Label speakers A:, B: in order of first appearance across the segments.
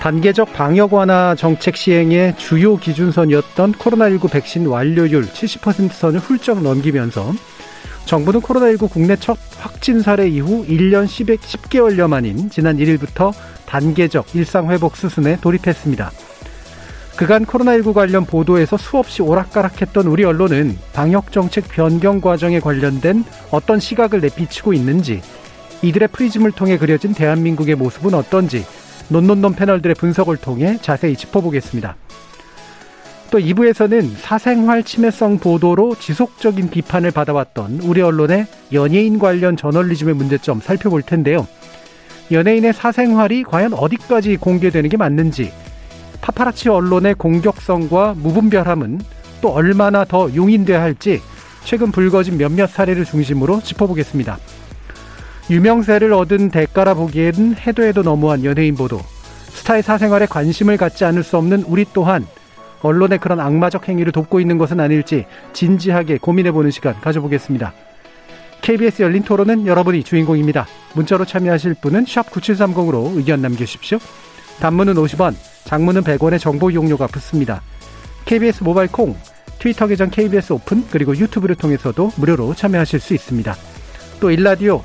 A: 단계적 방역 완화 정책 시행의 주요 기준선이었던 코로나19 백신 완료율 70% 선을 훌쩍 넘기면서 정부는 코로나19 국내 첫 확진 사례 이후 1년 10개월여 만인 지난 1일부터 단계적 일상회복 수순에 돌입했습니다. 그간 코로나19 관련 보도에서 수없이 오락가락했던 우리 언론은 방역정책 변경 과정에 관련된 어떤 시각을 내비치고 있는지, 이들의 프리즘을 통해 그려진 대한민국의 모습은 어떤지, 논논논 패널들의 분석을 통해 자세히 짚어보겠습니다. 또 2부에서는 사생활 침해성 보도로 지속적인 비판을 받아왔던 우리 언론의 연예인 관련 저널리즘의 문제점 살펴볼 텐데요. 연예인의 사생활이 과연 어디까지 공개되는 게 맞는지, 파파라치 언론의 공격성과 무분별함은 또 얼마나 더 용인돼야 할지 최근 불거진 몇몇 사례를 중심으로 짚어보겠습니다. 유명세를 얻은 대가라 보기에는 해도 해도 너무한 연예인 보도, 스타의 사생활에 관심을 갖지 않을 수 없는 우리 또한 언론의 그런 악마적 행위를 돕고 있는 것은 아닐지 진지하게 고민해보는 시간 가져보겠습니다. KBS 열린 토론은 여러분이 주인공입니다. 문자로 참여하실 분은 9730으로 의견 남겨주십시오. 단문은 50원, 장문은 100원의 정보 이용료가 붙습니다. KBS 모바일 콩, 트위터 계정 KBS 오픈, 그리고 유튜브를 통해서도 무료로 참여하실 수 있습니다. 또 일라디오,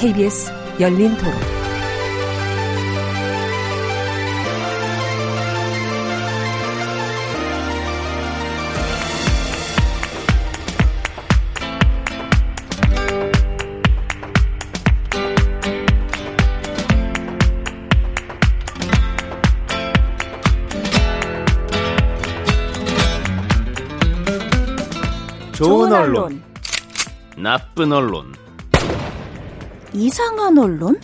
B: KBS 열린 토론.
C: 좋은 언론, 나쁜 언론,
D: 이상한 언론?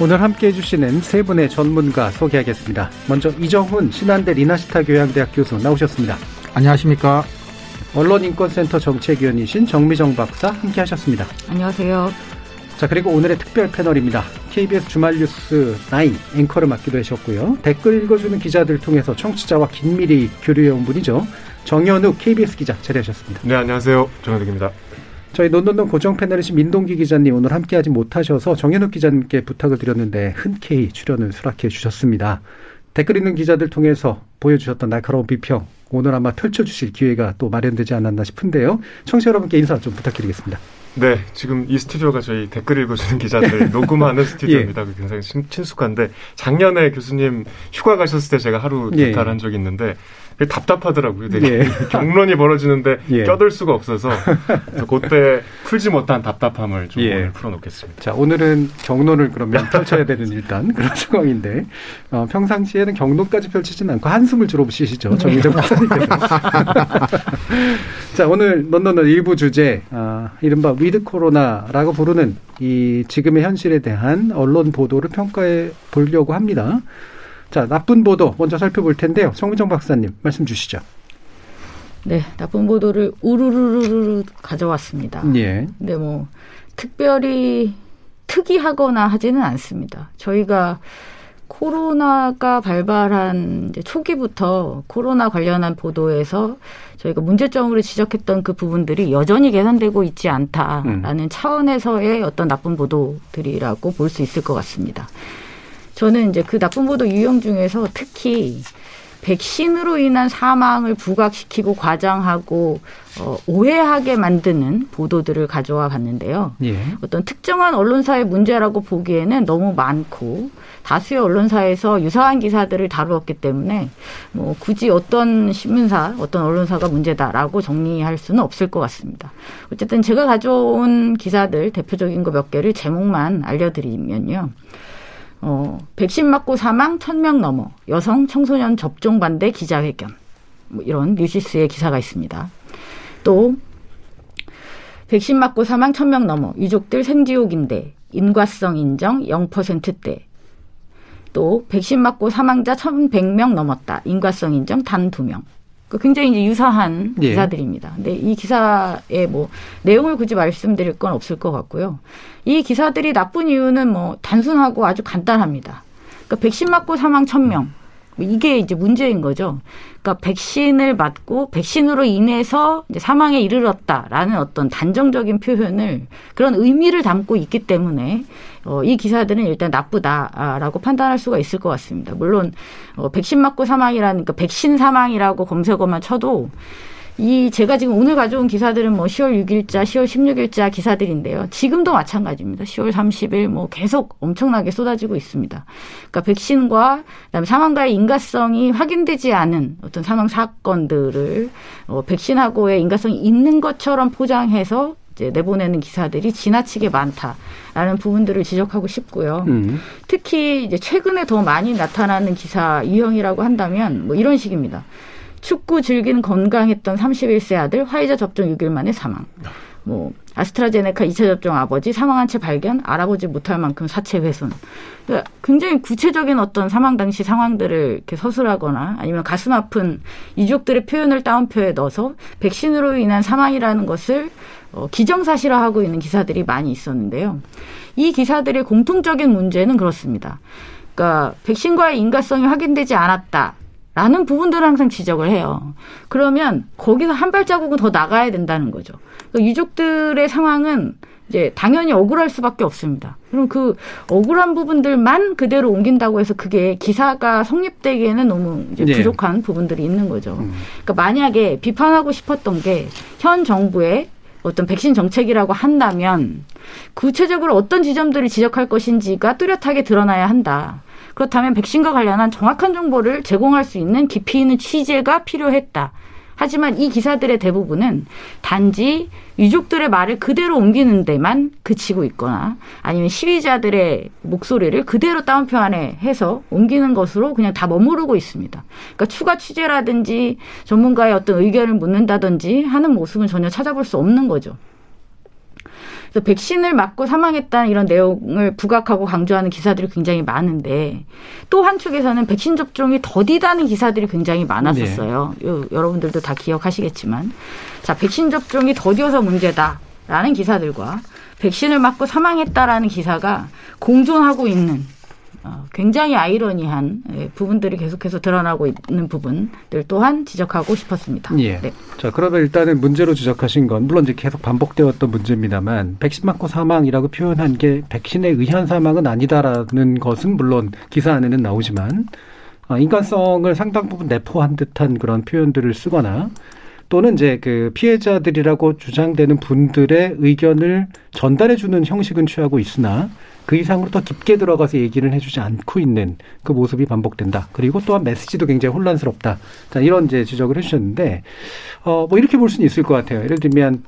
A: 오늘 함께 해주시는 세 분의 전문가 소개하겠습니다. 먼저 이정훈 신한대 리나시타 교양대학 교수 나오셨습니다.
E: 안녕하십니까.
A: 언론인권센터 정책위원이신 정미정 박사 함께 하셨습니다.
F: 안녕하세요.
A: 자, 그리고 오늘의 특별 패널입니다. KBS 주말 뉴스 9 앵커를 맡기도 하셨고요. 댓글 읽어주는 기자들 통해서 청취자와 긴밀히 교류해온 분이죠. 정현욱 KBS 기자 자리하셨습니다.
G: 네, 안녕하세요. 정현욱입니다.
A: 저희 논논논 고정 패널이신 민동기 기자님 오늘 함께하지 못하셔서 정현욱 기자님께 부탁을 드렸는데 흔쾌히 출연을 수락해 주셨습니다. 댓글 읽는 기자들 통해서 보여주셨던 날카로운 비평 오늘 아마 펼쳐주실 기회가 또 마련되지 않았나 싶은데요. 청취자 여러분께 인사 좀 부탁드리겠습니다.
G: 네, 지금 이 스튜디오가 저희 댓글 읽어주는 기자들 녹음하는 스튜디오입니다. 예. 굉장히 친숙한데 작년에 교수님 휴가 가셨을 때 제가 하루 대탈한 예. 적이 있는데 답답하더라고요. 되게 예. 경론이 벌어지는데 예. 껴들 수가 없어서 그때 풀지 못한 답답함을 좀 예. 오늘 풀어놓겠습니다.
A: 자 오늘은 경론을 그러면 펼쳐야 되는 일단 그런 상황인데 어, 평상시에는 경론까지 펼치지는 않고 한숨을 주로 쉬시죠 정의정 박사님께서. 자 오늘 논논논 일부 주제 어, 이른바 위드 코로나라고 부르는 이 지금의 현실에 대한 언론 보도를 평가해 보려고 합니다. 자, 나쁜 보도 먼저 살펴볼 텐데요. 성민정 박사님 말씀 주시죠.
F: 네, 나쁜 보도를 우르르르르 가져왔습니다. 예. 근데 뭐 특별히 특이하거나 하지는 않습니다. 저희가 코로나가 발발한 초기부터 코로나 관련한 보도에서 저희가 문제점으로 지적했던 그 부분들이 여전히 개선되고 있지 않다라는 음. 차원에서의 어떤 나쁜 보도들이라고 볼 수 있을 것 같습니다. 저는 이제 그 나쁜 보도 유형 중에서 특히 백신으로 인한 사망을 부각시키고 과장하고 어, 오해하게 만드는 보도들을 가져와 봤는데요. 예. 어떤 특정한 언론사의 문제라고 보기에는 너무 많고 다수의 언론사에서 유사한 기사들을 다루었기 때문에 뭐 굳이 어떤 신문사, 어떤 언론사가 문제다라고 정리할 수는 없을 것 같습니다. 어쨌든 제가 가져온 기사들 대표적인 거 몇 개를 제목만 알려드리면요. 어, 백신 맞고 사망 1000명 넘어 여성 청소년 접종 반대 기자회견. 뭐 이런 뉴시스의 기사가 있습니다. 또 백신 맞고 사망 1000명 넘어 유족들 생지옥인데 인과성 인정 0%대. 또 백신 맞고 사망자 1100명 넘었다. 인과성 인정 단 2명. 그 굉장히 이제 유사한 예. 기사들입니다. 근데 이 기사의 뭐 내용을 굳이 말씀드릴 건 없을 것 같고요. 이 기사들이 나쁜 이유는 뭐 단순하고 아주 간단합니다. 그러니까 백신 맞고 사망 1000명. 뭐 이게 이제 문제인 거죠. 그러니까 백신을 맞고 백신으로 인해서 사망에 이르렀다라는 어떤 단정적인 표현을 그런 의미를 담고 있기 때문에 어, 이 기사들은 일단 나쁘다라고 판단할 수가 있을 것 같습니다. 물론 어, 백신 맞고 사망이라니까 백신 사망이라고 검색어만 쳐도 이 제가 지금 오늘 가져온 기사들은 뭐 10월 6일자, 10월 16일자 기사들인데요. 지금도 마찬가지입니다. 10월 30일 뭐 계속 엄청나게 쏟아지고 있습니다. 그러니까 백신과 그다음에 사망과의 인과성이 확인되지 않은 어떤 사망 사건들을 어, 백신하고의 인과성이 있는 것처럼 포장해서 이제 내보내는 기사들이 지나치게 많다라는 부분들을 지적하고 싶고요. 음. 특히 이제 최근에 더 많이 나타나는 기사 유형이라고 한다면 뭐 이런 식입니다. 축구 즐기는 건강했던 31세 아들 화이자 접종 6일 만에 사망. 뭐 아스트라제네카 2차 접종 아버지 사망한 채 발견 알아보지 못할 만큼 사체 훼손. 그러니까 굉장히 구체적인 어떤 사망 당시 상황들을 이렇게 서술하거나 아니면 가슴 아픈 유족들의 표현을 따옴표에 넣어서 백신으로 인한 사망이라는 것을 어, 기정사실화하고 있는 기사들이 많이 있었는데요. 이 기사들의 공통적인 문제는 그렇습니다. 그러니까 백신과의 인과성이 확인되지 않았다. 라는 부분들을 항상 지적을 해요. 그러면 거기서 한 발자국은 더 나가야 된다는 거죠. 그러니까 유족들의 상황은 이제 당연히 억울할 수밖에 없습니다. 그럼 그 억울한 부분들만 그대로 옮긴다고 해서 그게 기사가 성립되기에는 너무 이제 네. 부족한 네. 부분들이 있는 거죠. 음. 그러니까 만약에 비판하고 싶었던 게 현 정부의 어떤 백신 정책이라고 한다면 구체적으로 어떤 지점들을 지적할 것인지가 뚜렷하게 드러나야 한다. 그렇다면 백신과 관련한 정확한 정보를 제공할 수 있는 깊이 있는 취재가 필요했다. 하지만 이 기사들의 대부분은 단지 유족들의 말을 그대로 옮기는 데만 그치고 있거나 아니면 시위자들의 목소리를 그대로 따옴표 안에 해서 옮기는 것으로 그냥 다 머무르고 있습니다. 그러니까 추가 취재라든지 전문가의 어떤 의견을 묻는다든지 하는 모습은 전혀 찾아볼 수 없는 거죠. 그래서 백신을 맞고 사망했다는 이런 내용을 부각하고 강조하는 기사들이 굉장히 많은데 또 한쪽에서는 백신 접종이 더디다는 기사들이 굉장히 많았었어요. 네. 요, 여러분들도 다 기억하시겠지만 자 백신 접종이 더디어서 문제다라는 기사들과 백신을 맞고 사망했다라는 기사가 공존하고 있는 어, 굉장히 아이러니한 예, 부분들이 계속해서 드러나고 있는 부분들 또한 지적하고 싶었습니다.
A: 예. 네. 자, 그러면 일단은 문제로 지적하신 건 물론 이제 계속 반복되었던 문제입니다만 백신 맞고 사망이라고 표현한 게 백신에 의한 사망은 아니다라는 것은 물론 기사 안에는 나오지만 어, 인간성을 상당 부분 내포한 듯한 그런 표현들을 쓰거나 또는 이제 그 피해자들이라고 주장되는 분들의 의견을 전달해 주는 형식은 취하고 있으나 그 이상으로 더 깊게 들어가서 얘기를 해주지 않고 있는 그 모습이 반복된다. 그리고 또한 메시지도 굉장히 혼란스럽다. 자, 이런 이제 지적을 해주셨는데, 어, 뭐 이렇게 볼 수는 있을 것 같아요. 예를 들면,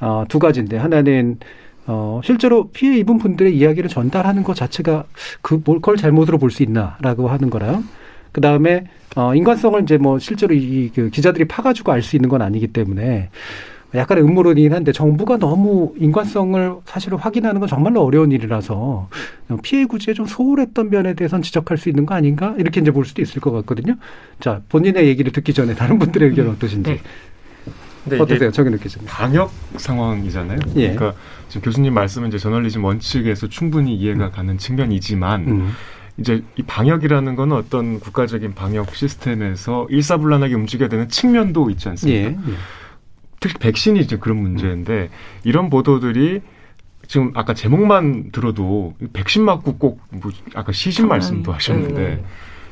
A: 어, 두 가지인데, 하나는, 어, 실제로 피해 입은 분들의 이야기를 전달하는 것 자체가 그, 뭘, 그걸 잘못으로 볼 수 있나라고 하는 거랑, 그 다음에, 어, 인간성을 이제 뭐 실제로 이, 그 기자들이 파가지고 알 수 있는 건 아니기 때문에, 약간의 음모론이긴 한데 정부가 너무 인관성을 사실을 확인하는 건 정말로 어려운 일이라서 피해 구제에 좀 소홀했던 면에 대해서는 지적할 수 있는 거 아닌가 이렇게 이제 볼 수도 있을 것 같거든요. 자 본인의 얘기를 듣기 전에 다른 분들의 의견 은 어떠신지. 네. 어떠세요, 저기 느끼시는
G: 방역 상황이잖아요. 예. 그러니까 지금 교수님 말씀은 이제 저널리즘 원칙에서 충분히 이해가 음. 가는 측면이지만 음. 이제 이 방역이라는 거는 어떤 국가적인 방역 시스템에서 일사불란하게 움직여야 되는 측면도 있지 않습니까? 예. 예. 특히 백신이 이제 그런 문제인데 이런 보도들이 지금 아까 제목만 들어도 백신 맞고 꼭 뭐 아까 시신 말씀도 하셨는데 네.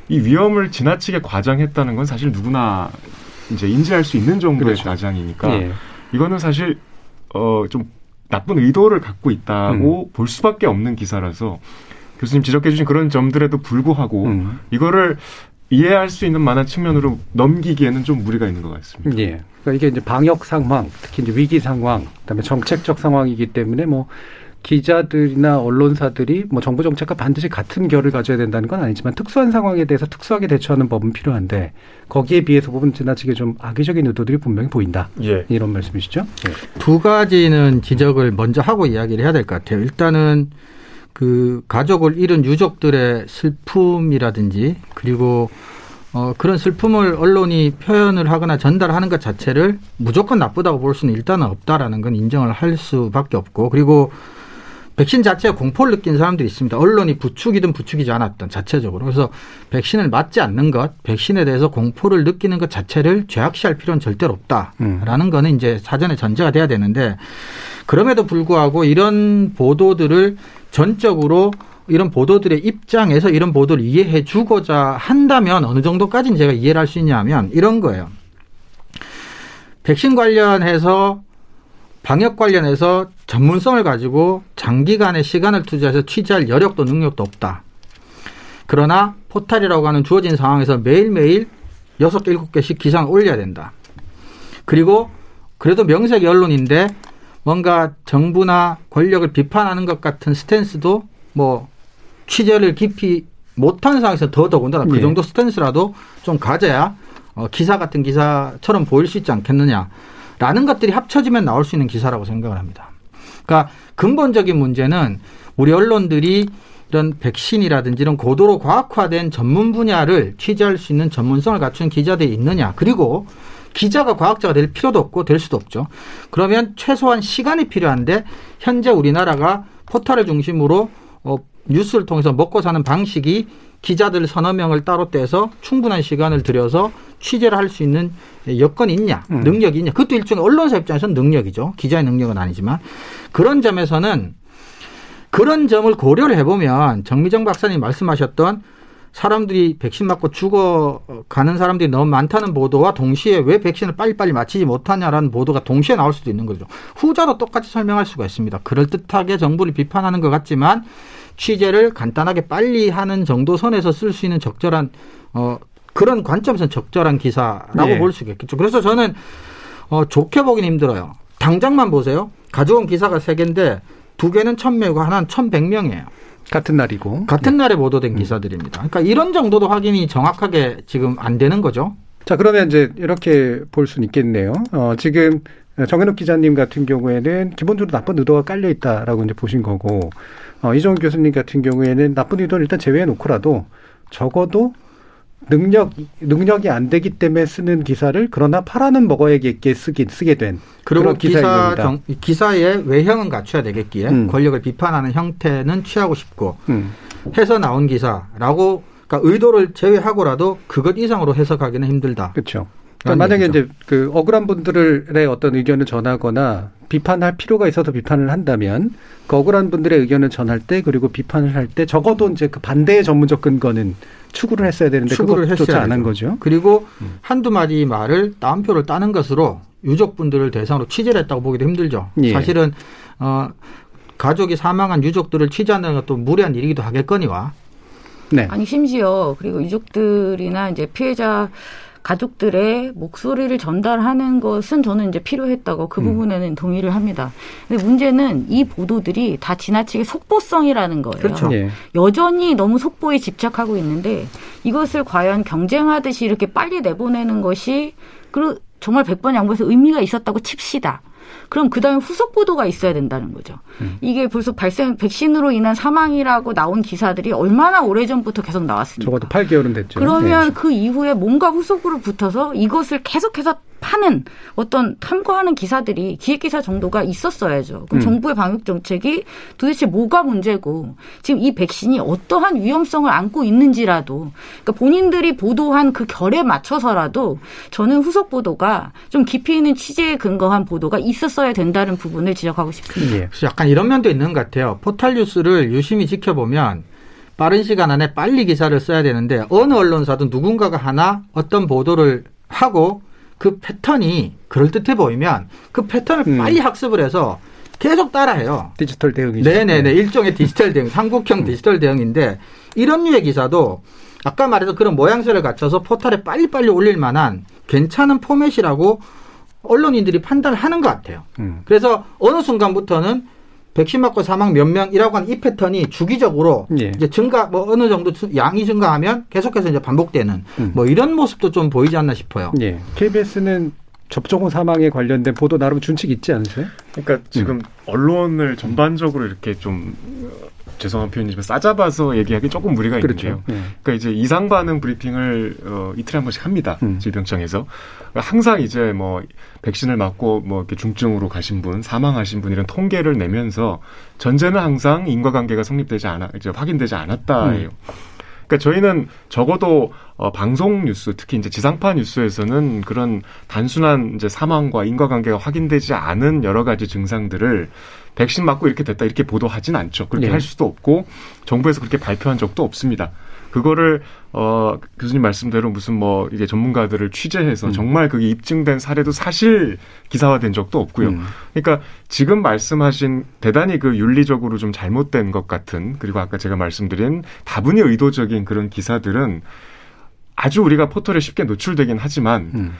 G: 이 위험을 지나치게 과장했다는 건 사실 누구나 이제 인지할 수 있는 정도의 그렇죠. 과장이니까 예. 이거는 사실 어좀 나쁜 의도를 갖고 있다고 음. 볼 수밖에 없는 기사라서 교수님 지적해 주신 그런 점들에도 불구하고 음. 이거를 이해할 수 있는 만한 측면으로 넘기기에는 좀 무리가 있는 것 같습니다.
A: 예. 그러니까 이게 이제 방역 상황, 특히 이제 위기 상황, 그다음에 정책적 상황이기 때문에 뭐 기자들이나 언론사들이 뭐 정부 정책과 반드시 같은 결을 가져야 된다는 건 아니지만 특수한 상황에 대해서 특수하게 대처하는 법은 필요한데 거기에 비해서 부분 지나치게 좀 악의적인 의도들이 분명히 보인다. 예. 이런 말씀이시죠? 예.
D: 두 가지는 지적을 먼저 하고 이야기를 해야 될 것 같아요. 일단은 그 가족을 잃은 유족들의 슬픔이라든지 그리고 어, 그런 슬픔을 언론이 표현을 하거나 전달하는 것 자체를 무조건 나쁘다고 볼 수는 일단은 없다라는 건 인정을 할 수밖에 없고 그리고 백신 자체에 공포를 느낀 사람들이 있습니다. 언론이 부추기든 부추기지 않았던 자체적으로. 그래서 백신을 맞지 않는 것, 백신에 대해서 공포를 느끼는 것 자체를 죄악시할 필요는 절대로 없다라는 음. 거는 이제 사전에 전제가 돼야 되는데 그럼에도 불구하고 이런 보도들을 전적으로 이런 보도들의 입장에서 이런 보도를 이해해 주고자 한다면 어느 정도까지는 제가 이해를 할 수 있냐면 이런 거예요. 백신 관련해서 방역 관련해서 전문성을 가지고 장기간의 시간을 투자해서 취재할 여력도 능력도 없다. 그러나 포탈이라고 하는 주어진 상황에서 매일매일 여섯 개 일곱 개씩 기사를 올려야 된다. 그리고 그래도 명색이 언론인데 뭔가 정부나 권력을 비판하는 것 같은 스탠스도 뭐 취재를 깊이 못하는 상황에서 더 더군다나 그 예. 정도 스탠스라도 좀 가져야 어, 기사 같은 기사처럼 보일 수 있지 않겠느냐. 라는 것들이 합쳐지면 나올 수 있는 기사라고 생각을 합니다. 그러니까 근본적인 문제는 우리 언론들이 이런 백신이라든지 이런 고도로 과학화된 전문 분야를 취재할 수 있는 전문성을 갖춘 기자들이 있느냐. 그리고 기자가 과학자가 될 필요도 없고 될 수도 없죠. 그러면 최소한 시간이 필요한데 현재 우리나라가 포털을 중심으로 어, 뉴스를 통해서 먹고 사는 방식이 기자들 서너 명을 따로 떼서 충분한 시간을 들여서 취재를 할 수 있는 여건이 있냐, 음. 능력이 있냐. 그것도 일종의 언론사 입장에서는 능력이죠. 기자의 능력은 아니지만. 그런 점에서는 그런 점을 고려를 해보면 정미정 박사님 말씀하셨던 사람들이 백신 맞고 죽어가는 사람들이 너무 많다는 보도와 동시에 왜 백신을 빨리빨리 맞히지 못하냐라는 보도가 동시에 나올 수도 있는 거죠. 후자도 똑같이 설명할 수가 있습니다. 그럴듯하게 정부를 비판하는 것 같지만 취재를 간단하게 빨리 하는 정도 선에서 쓸 수 있는 적절한 어 그런 관점에서 적절한 기사라고 네. 볼수 있겠죠. 그래서 저는 어 좋게 보기는 힘들어요. 당장만 보세요. 가져온 기사가 세 개인데 두 개는 천명이고 하나는 천백 명이에요.
A: 같은 날이고
D: 같은 네. 날에 보도된 음. 기사들입니다. 그러니까 이런 정도도 확인이 정확하게 지금 안 되는 거죠.
A: 자 그러면 이제 이렇게 볼 수는 있겠네요. 어, 지금 정현욱 기자님 같은 경우에는 기본적으로 나쁜 의도가 깔려 있다라고 이제 보신 거고 어, 이종훈 교수님 같은 경우에는 나쁜 의도는 일단 제외해 놓고라도 적어도 능력 능력이 안 되기 때문에 쓰는 기사를 그러나 팔아는 먹어야겠게 쓰긴 쓰게 된
D: 그리고 기사 정, 기사의 외형은 갖춰야 되겠기에 음. 권력을 비판하는 형태는 취하고 싶고 음. 해서 나온 기사라고 그러니까 의도를 제외하고라도 그것 이상으로 해석하기는 힘들다.
A: 그렇죠. 그러니까 만약에 얘기죠. 이제 그 억울한 분들의 어떤 의견을 전하거나 비판할 필요가 있어서 비판을 한다면 그 억울한 분들의 의견을 전할 때 그리고 비판을 할 때 적어도 이제 그 반대의 전문적 근거는 추구를 했어야 되는데 추구를 그것조차 안한 거죠.
D: 그리고 음. 한두 마디 말을 따옴표를 따는 것으로 유족분들을 대상으로 취재를 했다고 보기도 힘들죠. 예. 사실은 어 가족이 사망한 유족들을 취재하는 것도 무리한 일이기도 하겠거니와.
F: 네. 아니 심지어 그리고 유족들이나 이제 피해자 가족들의 목소리를 전달하는 것은 저는 이제 필요했다고 그 음. 부분에는 동의를 합니다. 근데 문제는 이 보도들이 다 지나치게 속보성이라는 거예요.
D: 그렇죠. 예.
F: 여전히 너무 속보에 집착하고 있는데 이것을 과연 경쟁하듯이 이렇게 빨리 내보내는 것이 그 정말 100번 양보해서 의미가 있었다고 칩시다. 그럼 그 다음에 후속 보도가 있어야 된다는 거죠. 음. 이게 벌써 발생 백신으로 인한 사망이라고 나온 기사들이 얼마나 오래 전부터 계속 나왔습니까?
A: 적어도 8개월은 됐죠.
F: 그러면 네. 그 이후에 뭔가 후속으로 붙어서 이것을 계속해서 파는 어떤 탐구하는 기사들이 기획 기사 정도가 있었어야죠. 그럼 음. 정부의 방역 정책이 도대체 뭐가 문제고 지금 이 백신이 어떠한 위험성을 안고 있는지라도 그러니까 본인들이 보도한 그 결에 맞춰서라도 저는 후속 보도가 좀 깊이 있는 취재에 근거한 보도가 있었어야 된다는 부분을 지적하고 싶습니다. 예.
D: 약간 이런 면도 있는 것 같아요. 포탈 뉴스를 유심히 지켜보면 빠른 시간 안에 빨리 기사를 써야 되는데 어느 언론사도 누군가가 하나 어떤 보도를 하고 그 패턴이 그럴듯해 보이면 그 패턴을 음. 빨리 학습을 해서 계속 따라해요.
A: 디지털 대응이죠.
D: 네네네. 네. 일종의 디지털 대응, 한국형 음. 디지털 대응인데 이런 류의 기사도 아까 말했던 그런 모양새를 갖춰서 포털에 빨리빨리 올릴 만한 괜찮은 포맷이라고 언론인들이 판단을 하는 것 같아요. 음. 그래서 어느 순간부터는 백신 맞고 사망 몇 명이라고 하는 이 패턴이 주기적으로 예. 이제 증가 뭐 어느 정도 양이 증가하면 계속해서 이제 반복되는 음. 뭐 이런 모습도 좀 보이지 않나 싶어요.
A: 예. KBS는 접종 후 사망에 관련된 보도 나름 준칙 있지 않으세요?
G: 그러니까 지금 음. 언론을 전반적으로 이렇게 좀 죄송한 표현이지만 싸잡아서 얘기하기 조금 무리가 그렇죠. 있는데요. 네. 그러니까 이제 이상 반응 브리핑을 어, 이틀에 한 번씩 합니다. 음. 질병청에서 항상 이제 뭐 백신을 맞고 뭐 이렇게 중증으로 가신 분, 사망하신 분 이런 통계를 내면서 전제는 항상 인과관계가 성립되지 않아 이제 확인되지 않았다예요. 음. 그러니까 저희는 적어도 어, 방송 뉴스 특히 이제 지상파 뉴스에서는 그런 단순한 이제 사망과 인과관계가 확인되지 않은 여러 가지 증상들을 백신 맞고 이렇게 됐다 이렇게 보도하진 않죠. 그렇게 네. 할 수도 없고 정부에서 그렇게 발표한 적도 없습니다. 그거를 어 교수님 말씀대로 무슨 뭐 이게 전문가들을 취재해서 음. 정말 그게 입증된 사례도 사실 기사화된 적도 없고요. 음. 그러니까 지금 말씀하신 대단히 그 윤리적으로 좀 잘못된 것 같은 그리고 아까 제가 말씀드린 다분히 의도적인 그런 기사들은 아주 우리가 포털에 쉽게 노출되긴 하지만 음.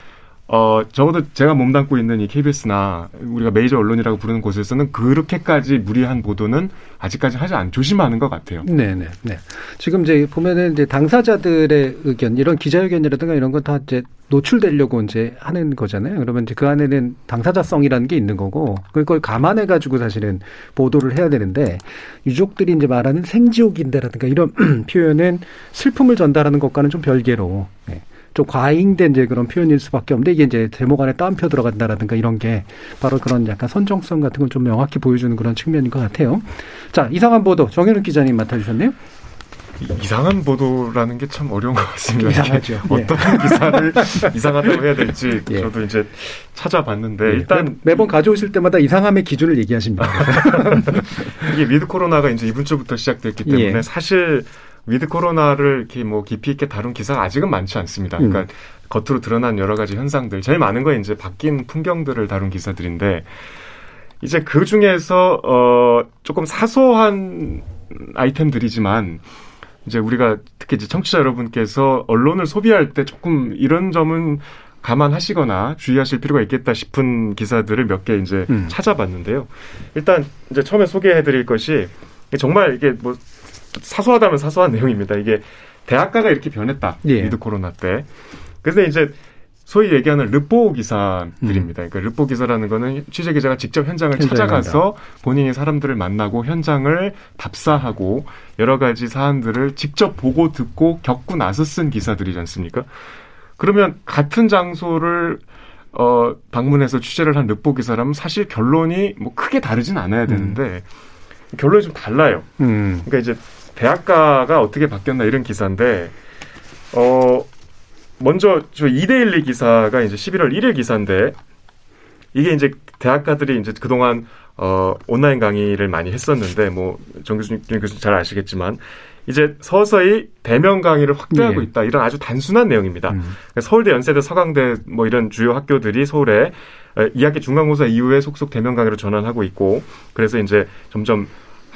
G: 어, 적어도 제가 몸담고 있는 이 KBS나 우리가 메이저 언론이라고 부르는 곳에서는 그렇게까지 무리한 보도는 아직까지 하지 않, 조심하는 것 같아요.
A: 네네, 네. 지금 이제 보면은 이제 당사자들의 의견, 이런 기자회견이라든가 이런 건 다 이제 노출되려고 이제 하는 거잖아요. 그러면 이제 그 안에는 당사자성이라는 게 있는 거고, 그걸 감안해 가지고 사실은 보도를 해야 되는데, 유족들이 이제 말하는 생지옥인데라든가 이런 표현은 슬픔을 전달하는 것과는 좀 별개로, 네. 좀 과잉된 이제 그런 표현일 수밖에 없는데 이게 이제 제목 안에 따옴표 들어간다라든가 이런 게 바로 그런 약간 선정성 같은 걸 좀 명확히 보여주는 그런 측면인 것 같아요. 자, 이상한 보도 정현욱 기자님 맡아주셨네요.
G: 이상한 보도라는 게 참 어려운 것 같습니다.
A: 이상하죠. 예.
G: 어떤 예. 기사를 이상하다고 해야 될지 예. 저도 이제 찾아봤는데 예.
A: 일단 매번 가져오실 때마다 이상함의 기준을 얘기하십니다.
G: 이게 위드 코로나가 이제 이번 주부터 시작됐기 때문에 예. 사실 위드 코로나를 이렇게 뭐 깊이 있게 다룬 기사가 아직은 많지 않습니다. 그러니까 음. 겉으로 드러난 여러 가지 현상들, 제일 많은 건 이제 바뀐 풍경들을 다룬 기사들인데 이제 그 중에서 어 조금 사소한 아이템들이지만 이제 우리가 특히 이제 청취자 여러분께서 언론을 소비할 때 조금 이런 점은 감안하시거나 주의하실 필요가 있겠다 싶은 기사들을 몇 개 이제 음. 찾아봤는데요. 일단 이제 처음에 소개해드릴 것이 정말 이게 뭐 사소하다면 사소한 내용입니다. 이게 대학가가 이렇게 변했다. 예. 위드 코로나 때. 그래서 이제 소위 얘기하는 르포 기사들입니다. 음. 그러니까 르포 기사라는 거는 취재 기자가 직접 현장을 찾아가서 간다. 본인이 사람들을 만나고 현장을 답사하고 여러 가지 사안들을 직접 보고 듣고 겪고 나서 쓴 기사들이지 않습니까? 그러면 같은 장소를 어 방문해서 취재를 한 르포 기사라면 사실 결론이 뭐 크게 다르진 않아야 되는데 음. 결론이 좀 달라요. 음. 그러니까 이제 대학가가 어떻게 바뀌었나 이런 기사인데 어 먼저 저 이데일리 기사가 이제 11월 1일 기사인데 이게 이제 대학가들이 이제 그동안 어 온라인 강의를 많이 했었는데 뭐정 교수님 교수님 잘 아시겠지만 이제 서서히 대면 강의를 확대하고 예. 있다 이런 아주 단순한 내용입니다. 음. 그러니까 서울대, 연세대, 서강대 뭐 이런 주요 학교들이 서울에 2학기 중간고사 이후에 속속 대면 강의로 전환하고 있고 그래서 이제 점점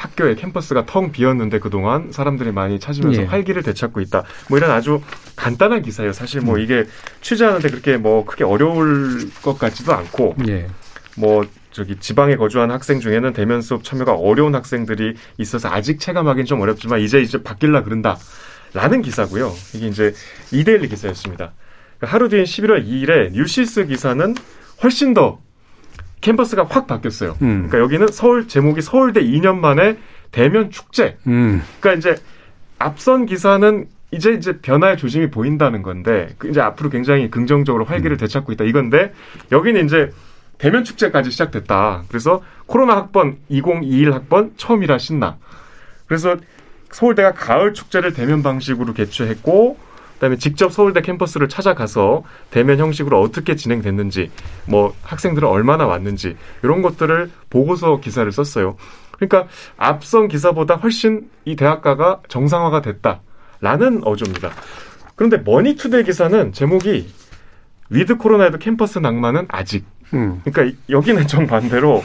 G: 학교의 캠퍼스가 텅 비었는데 그동안 사람들이 많이 찾으면서 예. 활기를 되찾고 있다. 뭐 이런 아주 간단한 기사예요. 사실 뭐 음. 이게 취재하는데 그렇게 뭐 크게 어려울 것 같지도 않고 예. 뭐 저기 지방에 거주하는 학생 중에는 대면 수업 참여가 어려운 학생들이 있어서 아직 체감하기는 좀 어렵지만 이제 이제 바뀔라 그런다. 라는 기사고요. 이게 이제 이데일리 기사였습니다. 하루 뒤인 11월 2일에 뉴시스 기사는 훨씬 더 캠퍼스가 확 바뀌었어요. 음. 그러니까 여기는 서울 제목이 서울대 2년 만에 대면 축제. 음. 그러니까 이제 앞선 기사는 이제 이제 변화의 조짐이 보인다는 건데 그 이제 앞으로 굉장히 긍정적으로 활기를 음. 되찾고 있다 이건데 여기는 이제 대면 축제까지 시작됐다. 그래서 코로나 학번 2021 학번 처음이라 신나. 그래서 서울대가 가을 축제를 대면 방식으로 개최했고 그다음에 직접 서울대 캠퍼스를 찾아가서 대면 형식으로 어떻게 진행됐는지, 뭐 학생들은 얼마나 왔는지 이런 것들을 보고서 기사를 썼어요. 그러니까 앞선 기사보다 훨씬 이 대학가가 정상화가 됐다라는 어조입니다. 그런데 머니투데이 기사는 제목이 위드 코로나에도 캠퍼스 낭만은 아직. 음. 그러니까 여기는 정반대로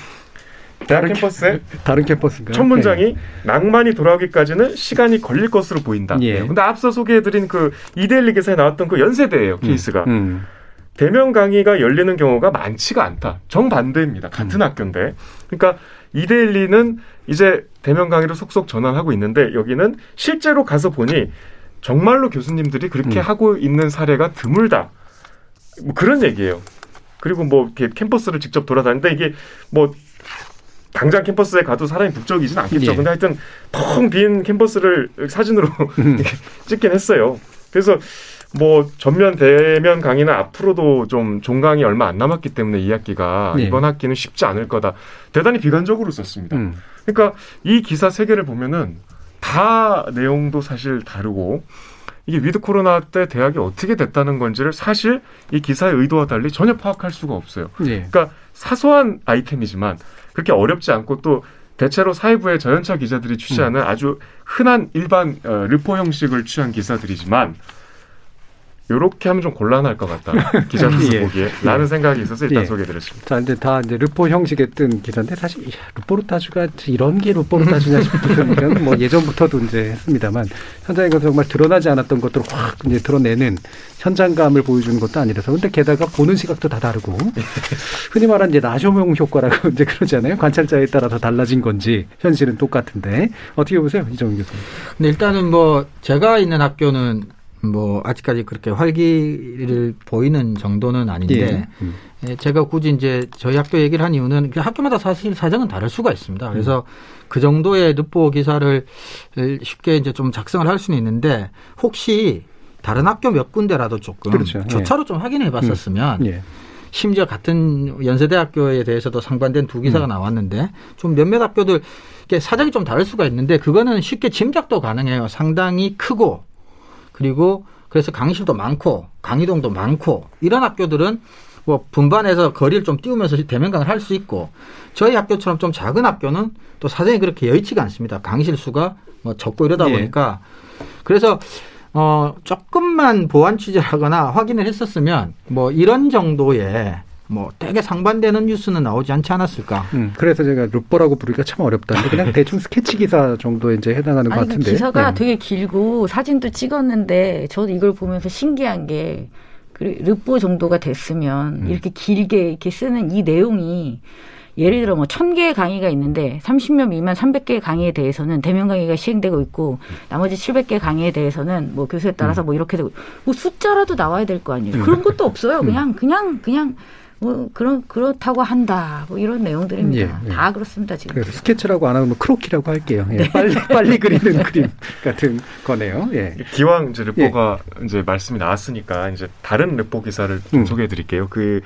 G: 대학 다른 캠퍼스에
A: 다른 캠퍼스인가요?
G: 첫 문장이 네. 낭만이 돌아오기까지는 시간이 걸릴 것으로 보인다. 예. 근데 앞서 소개해드린 그 이데일리 기사에 나왔던 그 연세대예요 음. 케이스가. 음. 음. 대면 강의가 열리는 경우가 많지가 않다. 정반대입니다. 같은 음. 학교인데. 그러니까 이데일리는 이제 대면 강의로 속속 전환하고 있는데 여기는 실제로 가서 보니 정말로 교수님들이 그렇게 음. 하고 있는 사례가 드물다. 뭐 그런 얘기예요. 그리고 뭐 이렇게 캠퍼스를 직접 돌아다니는데 이게 뭐 당장 캠퍼스에 가도 사람이 북적이진 않겠죠. 예. 근데 하여튼 텅 빈 캠퍼스를 사진으로 음. 찍긴 했어요. 그래서 뭐 전면 대면 강의는 앞으로도 좀 종강이 얼마 안 남았기 때문에 이 학기가 네. 이번 학기는 쉽지 않을 거다. 대단히 비관적으로 썼습니다. 음. 그러니까 이 기사 세 개를 보면은 다 내용도 사실 다르고 이게 위드 코로나 때 대학이 어떻게 됐다는 건지를 사실 이 기사의 의도와 달리 전혀 파악할 수가 없어요. 네. 그러니까 사소한 아이템이지만 그렇게 어렵지 않고 또 대체로 사회부의 저연차 기자들이 취재하는 음. 아주 흔한 일반 어, 르포 형식을 취한 기사들이지만 요렇게 하면 좀 곤란할 것 같다. 기자들 예. 보기에. 라는 예. 생각이 있어서 일단 예. 소개해드렸습니다.
A: 자, 이제 다 이제 르포 형식의 띤 기사인데 사실 르포르타주가 이런 게 르포르타주냐 싶은 뭐 예전부터도 이제 했습니다만 현장에 가서 정말 드러나지 않았던 것들을 확 이제 드러내는 현장감을 보여주는 것도 아니라서 근데 게다가 보는 시각도 다 다르고 흔히 말하는 이제 나쇼명 효과라고 이제 그러잖아요. 관찰자에 따라서 달라진 건지 현실은 똑같은데 어떻게 보세요, 이정훈 교수님?
D: 근데 일단은 뭐 제가 있는 학교는 뭐 아직까지 그렇게 활기를 보이는 정도는 아닌데 예. 음. 예, 제가 굳이 이제 저희 학교 얘기를 한 이유는 그 학교마다 사실 사정은 다를 수가 있습니다. 그래서 음. 그 정도의 늑보 기사를 쉽게 이제 좀 작성을 할 수는 있는데 혹시 다른 학교 몇 군데라도 조금 그렇죠. 조차로 예. 좀 확인해 봤었으면 음. 예. 심지어 같은 연세대학교에 대해서도 상반된 두 기사가 음. 나왔는데 좀 몇몇 학교들 사정이 좀 다를 수가 있는데 그거는 쉽게 짐작도 가능해요. 상당히 크고 그리고 그래서 강의실도 많고 강의동도 많고 이런 학교들은 뭐 분반해서 거리를 좀 띄우면서 대면 강의를 할 수 있고 저희 학교처럼 좀 작은 학교는 또 사정이 그렇게 여의치가 않습니다. 강의실 수가 뭐 적고 이러다 예. 보니까 그래서 어 조금만 보완 취재하거나 확인을 했었으면 뭐 이런 정도의 뭐 되게 상반되는 뉴스는 나오지 않지 않았을까.
A: 음, 그래서 제가 루퍼라고 부르기가 참 어렵다는데 그냥 대충 스케치 기사 정도에 이제 해당하는 아니, 것 같은데.
F: 기사가 네. 되게 길고 사진도 찍었는데 저도 이걸 보면서 신기한 게 르뽀 정도가 됐으면 음. 이렇게 길게 이렇게 쓰는 이 내용이 예를 들어 뭐 1000개의 강의가 있는데 30명 미만 300개의 강의에 대해서는 대면 강의가 시행되고 있고 나머지 700개 강의에 대해서는 뭐 교수에 따라서 음. 뭐 이렇게 되고 뭐 숫자라도 나와야 될 거 아니에요. 음. 그런 것도 없어요. 그냥 그냥 그냥 뭐 그런 그렇다고 한다 뭐 이런 내용들입니다. 예, 예. 다 그렇습니다 지금.
A: 그래서 스케치라고 안 하면 크로키라고 할게요. 예, 네. 빨리 빨리 그리는 그림 같은 거네요. 예.
G: 기왕 이제 르포가 예. 이제 말씀이 나왔으니까 이제 다른 르포 기사를 좀 음. 소개해드릴게요. 그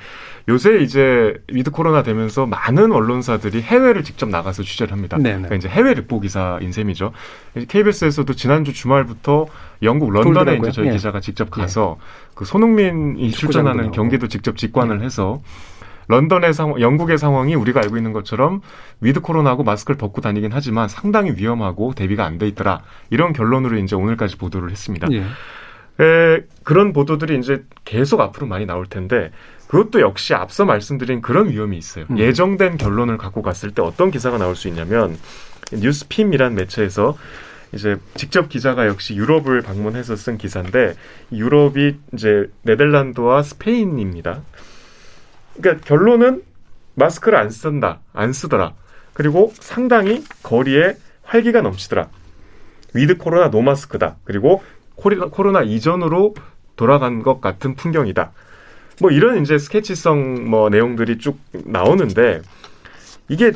G: 요새 이제 위드 코로나 되면서 많은 언론사들이 해외를 직접 나가서 취재를 합니다. 네, 네. 그러니까 이제 해외 르포 기사 인 셈이죠. KBS에서도 지난주 주말부터 영국 런던에 돌더라고요. 이제 저희 예. 기자가 직접 가서 예. 그 손흥민이 출전하는 경기도 직접 직관을 예. 해서 런던의 상황, 영국의 상황이 우리가 알고 있는 것처럼 위드 코로나하고 마스크를 벗고 다니긴 하지만 상당히 위험하고 대비가 안 돼 있더라. 이런 결론으로 이제 오늘까지 보도를 했습니다. 예. 에, 그런 보도들이 이제 계속 앞으로 많이 나올 텐데 그것도 역시 앞서 말씀드린 그런 위험이 있어요. 음. 예정된 결론을 갖고 갔을 때 어떤 기사가 나올 수 있냐면 뉴스핌이란 매체에서 이제 직접 기자가 역시 유럽을 방문해서 쓴 기사인데 유럽이 이제 네덜란드와 스페인입니다. 그러니까 결론은 마스크를 안 쓴다, 안 쓰더라. 그리고 상당히 거리에 활기가 넘치더라. 위드 코로나 노 마스크다. 그리고 코로나 이전으로 돌아간 것 같은 풍경이다. 뭐 이런 이제 스케치성 뭐 내용들이 쭉 나오는데 이게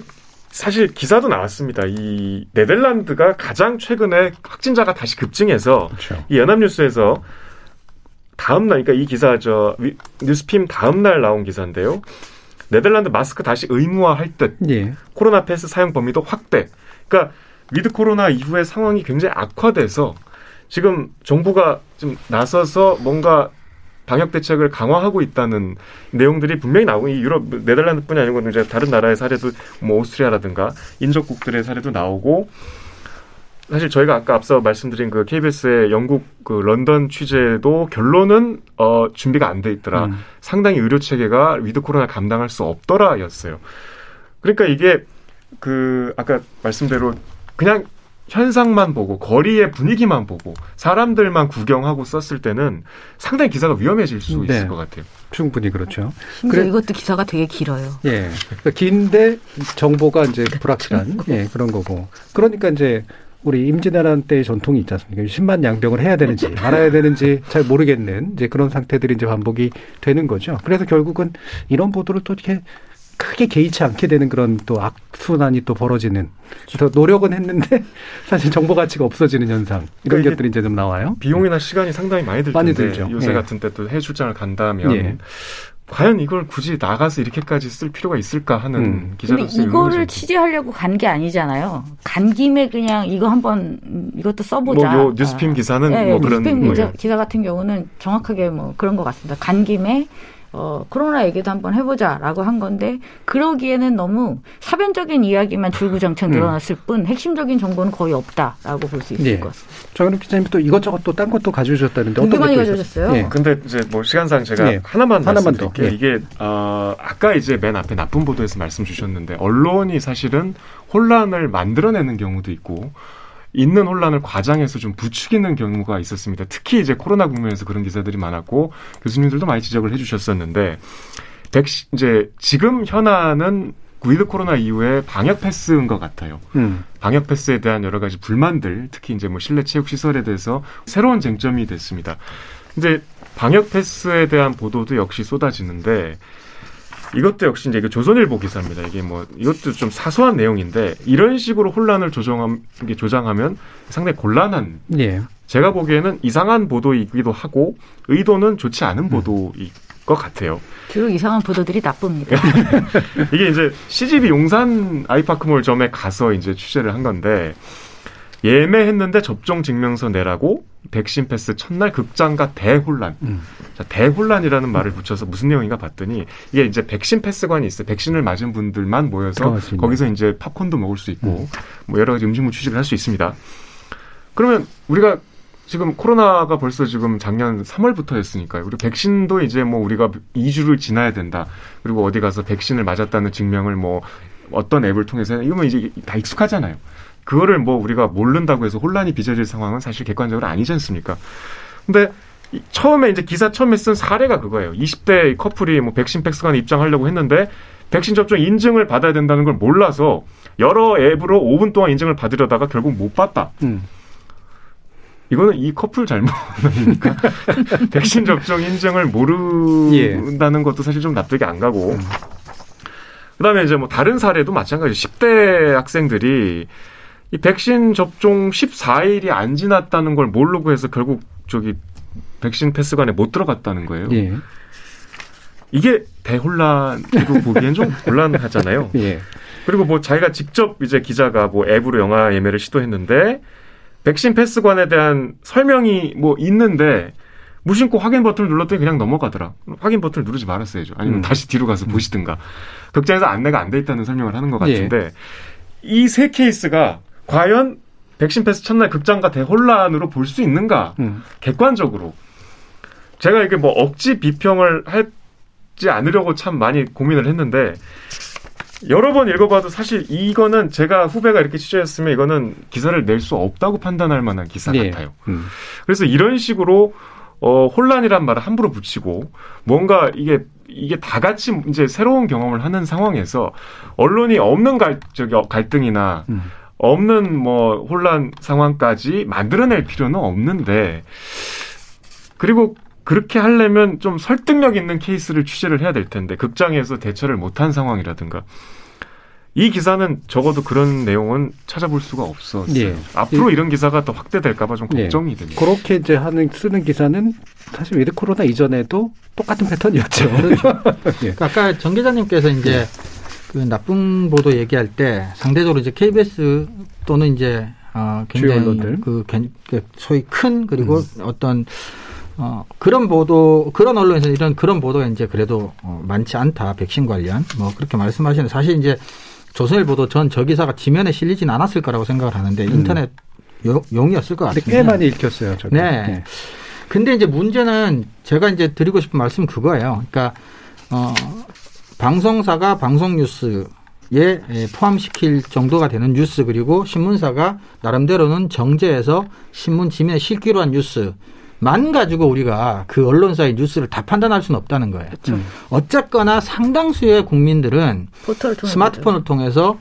G: 사실 기사도 나왔습니다. 이 네덜란드가 가장 최근에 확진자가 다시 급증해서 그렇죠. 이 연합뉴스에서 다음 날, 그러니까 이 기사 저 뉴스핌 다음 날 나온 기사인데요. 네덜란드 마스크 다시 의무화할 듯 예. 코로나 패스 사용 범위도 확대. 그러니까 위드 코로나 이후에 상황이 굉장히 악화돼서 지금 정부가 좀 나서서 뭔가 방역 대책을 강화하고 있다는 내용들이 분명히 나오고 이 유럽 네덜란드뿐이 아니고 이제 다른 나라의 사례도 뭐 오스트리아라든가 인접국들의 사례도 나오고 사실 저희가 아까 앞서 말씀드린 그 KBS의 영국 그 런던 취재도 결론은 어 준비가 안 돼 있더라. 음. 상당히 의료 체계가 위드 코로나 감당할 수 없더라였어요. 그러니까 이게 그 아까 말씀대로 그냥 현상만 보고 거리의 분위기만 보고 사람들만 구경하고 썼을 때는 상당히 기사가 위험해질 수 네. 있을 것 같아요.
A: 충분히 그렇죠.
F: 그래 이것도 기사가 되게 길어요.
A: 예. 그러니까 긴데 정보가 이제 불확실한 예, 그런 거고. 그러니까 이제 우리 임진왜란 때의 전통이 있지 않습니까? 10만 양병을 해야 되는지 말아야 되는지 잘 모르겠는 이제 그런 상태들이 이제 반복이 되는 거죠. 그래서 결국은 이런 보도를 또 이렇게 크게 개의치 않게 되는 그런 또 악순환이 또 벌어지는 더 노력은 했는데 사실 정보 가치가 없어지는 현상 이런 그러니까 것들이 이제 좀 나와요.
G: 비용이나 시간이 상당히 많이 들 텐데 들죠. 요새 예. 같은 때 또 해출장을 간다면 예. 과연 이걸 굳이 나가서 이렇게까지 쓸 필요가 있을까 하는 음. 기자들
F: 근데 이거를 취재하려고 간 게 아니잖아요. 간 김에 그냥 이거 한번 이것도 써보자.
G: 뭐 뉴스핌 기사는 네, 뭐
F: 그런 뉴스핌 기자, 기사 같은 경우는 정확하게 뭐 그런 것 같습니다. 간 김에 어, 코로나 얘기도 한번 해보자라고 한 건데 그러기에는 너무 사변적인 이야기만 줄구장창 음. 늘어났을 뿐 핵심적인 정보는 거의 없다라고 볼 수 있을 네. 것 같습니다.
A: 정은욱 기자님 또 이것저것 또 딴 것도 가져오셨다는데
F: 어떤 많이 가져오셨어요?
G: 네. 근데 이제 뭐 시간상 제가 네. 하나만 하나만 더 네. 이게 어, 아까 이제 맨 앞에 나쁜 보도에서 말씀 주셨는데 언론이 사실은 혼란을 만들어내는 경우도 있고 있는 혼란을 과장해서 좀 부추기는 경우가 있었습니다. 특히 이제 코로나 국면에서 그런 기사들이 많았고 교수님들도 많이 지적을 해주셨었는데 백신 이제 지금 현안은 위드 코로나 이후에 방역 패스인 것 같아요. 음. 방역 패스에 대한 여러 가지 불만들, 특히 이제 뭐 실내 체육 시설에 대해서 새로운 쟁점이 됐습니다. 이제 방역 패스에 대한 보도도 역시 쏟아지는데 이것도 역시 이제 조선일보 기사입니다. 이게 뭐 이것도 좀 사소한 내용인데 이런 식으로 혼란을 조정함 이게 조장하면 상당히 곤란한. 예. 제가 보기에는 이상한 보도이기도 하고 의도는 좋지 않은 보도일 것 같아요.
F: 주로 이상한 보도들이 나쁩니다.
G: 이게 이제 CGV 용산 아이파크몰 점에 가서 이제 취재를 한 건데 예매했는데 접종 증명서 내라고 백신 패스 첫날 극장과 대혼란. 음. 자, 대혼란이라는 말을 붙여서 무슨 내용인가 봤더니 이게 이제 백신 패스관이 있어요. 백신을 맞은 분들만 모여서 그렇습니다. 거기서 이제 팝콘도 먹을 수 있고 음. 뭐 여러 가지 음식물 취식을 할 수 있습니다. 그러면 우리가 지금 코로나가 벌써 지금 작년 3월부터 했으니까요. 우리 백신도 이제 뭐 우리가 2주를 지나야 된다. 그리고 어디 가서 백신을 맞았다는 증명을 뭐 어떤 앱을 통해서 이러면 이제 다 익숙하잖아요. 그거를 뭐 우리가 모른다고 해서 혼란이 빚어질 상황은 사실 객관적으로 아니지 않습니까? 근데 처음에 이제 기사 처음에 쓴 사례가 그거예요. 20대 커플이 뭐 백신 백스관에 입장하려고 했는데 백신 접종 인증을 받아야 된다는 걸 몰라서 여러 앱으로 5분 동안 인증을 받으려다가 결국 못 받다. 음. 이거는 이 커플 잘못 아닙니까? 백신 접종 인증을 모른다는 예. 것도 사실 좀 납득이 안 가고. 음. 그다음에 이제 뭐 다른 사례도 마찬가지. 10대 학생들이 이 백신 접종 14일이 안 지났다는 걸 모르고 해서 결국 저기 백신 패스관에 못 들어갔다는 거예요. 예. 이게 대혼란이고 보기엔 좀 곤란하잖아요. 예. 그리고 뭐 자기가 직접 이제 기자가 뭐 앱으로 영화 예매를 시도했는데 백신 패스관에 대한 설명이 뭐 있는데 무심코 확인 버튼을 눌렀더니 그냥 넘어가더라. 확인 버튼을 누르지 말았어야죠. 아니면 음. 다시 뒤로 가서 음. 보시든가. 극장에서 안내가 안 돼 있다는 설명을 하는 것 같은데 예. 이 세 케이스가 과연 백신 패스 첫날 극장가 대혼란으로 볼 수 있는가? 음. 객관적으로. 제가 이게 뭐 억지 비평을 하지 않으려고 참 많이 고민을 했는데 여러 번 읽어봐도 사실 이거는 제가 후배가 이렇게 취재했으면 이거는 기사를 낼 수 없다고 판단할 만한 기사 네. 같아요. 음. 그래서 이런 식으로 어, 혼란이란 말을 함부로 붙이고 뭔가 이게 이게 다 같이 이제 새로운 경험을 하는 상황에서 언론이 없는 갈, 저기 갈등이나 음. 없는 뭐 혼란 상황까지 만들어낼 필요는 없는데 그리고 그렇게 하려면 좀 설득력 있는 케이스를 취재를 해야 될 텐데 극장에서 대처를 못한 상황이라든가 이 기사는 적어도 그런 내용은 찾아볼 수가 없어. 예. 앞으로 예. 이런 기사가 더 확대될까봐 좀 예. 걱정이 예. 됩니다.
A: 그렇게 이제 하는 쓰는 기사는 사실 위드 코로나 이전에도 똑같은 패턴이었죠. 그렇죠.
D: 아까 정 기자님께서 이제 예. 그 나쁜 보도 얘기할 때 상대적으로 이제 KBS 또는 이제 어 굉장히 그, 그 소위 큰 그리고 음. 어떤 어, 그런 보도, 그런 언론에서 이런 그런 보도가 이제 그래도 어, 많지 않다. 백신 관련. 뭐 그렇게 말씀하시는 사실 이제 조선일보도 전 저 기사가 지면에 실리진 않았을 거라고 생각을 하는데 음. 인터넷 용, 용이었을 것 같은데.
A: 꽤 많이 읽혔어요.
D: 저도. 네. 네. 근데 이제 문제는 제가 이제 드리고 싶은 말씀 그거예요. 그러니까 어 방송사가 방송 뉴스 에 포함시킬 정도가 되는 뉴스 그리고 신문사가 나름대로는 정제해서 신문 지면에 싣기로 한 뉴스 만 가지고 우리가 그 언론사의 뉴스를 다 판단할 수는 없다는 거예요. 그렇죠. 어쨌거나 상당수의 국민들은 스마트폰을 통해서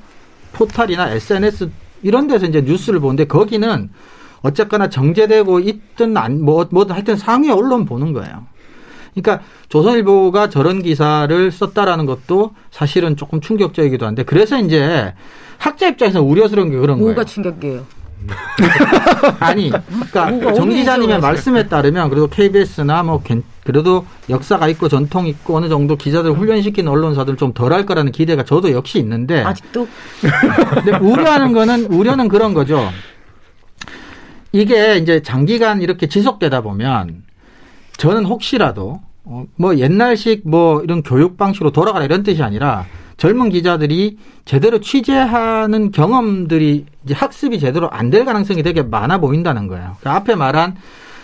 D: 포탈이나 SNS 이런 데서 이제 뉴스를 보는데 거기는 어쨌거나 정제되고 있든 안, 뭐, 뭐든 하여튼 상위 언론 보는 거예요. 그러니까 조선일보가 저런 기사를 썼다라는 것도 사실은 조금 충격적이기도 한데 그래서 이제 학자 입장에서 우려스러운 게 그런
F: 뭐가
D: 거예요.
F: 뭐가 충격이에요?
D: 아니, 그러니까 정 기자님의 말씀에 따르면 그래도 KBS나 뭐 그래도 역사가 있고 전통 있고 어느 정도 기자들 훈련시킨 언론사들 좀 덜할 거라는 기대가 저도 역시 있는데
F: 아직도
D: 근데 우려하는 거는 우려는 그런 거죠. 이게 이제 장기간 이렇게 지속되다 보면 저는 혹시라도 어, 뭐 옛날식 뭐 이런 교육 방식으로 돌아가라 이런 뜻이 아니라 젊은 기자들이 제대로 취재하는 경험들이 이제 학습이 제대로 안 될 가능성이 되게 많아 보인다는 거예요. 그러니까 앞에 말한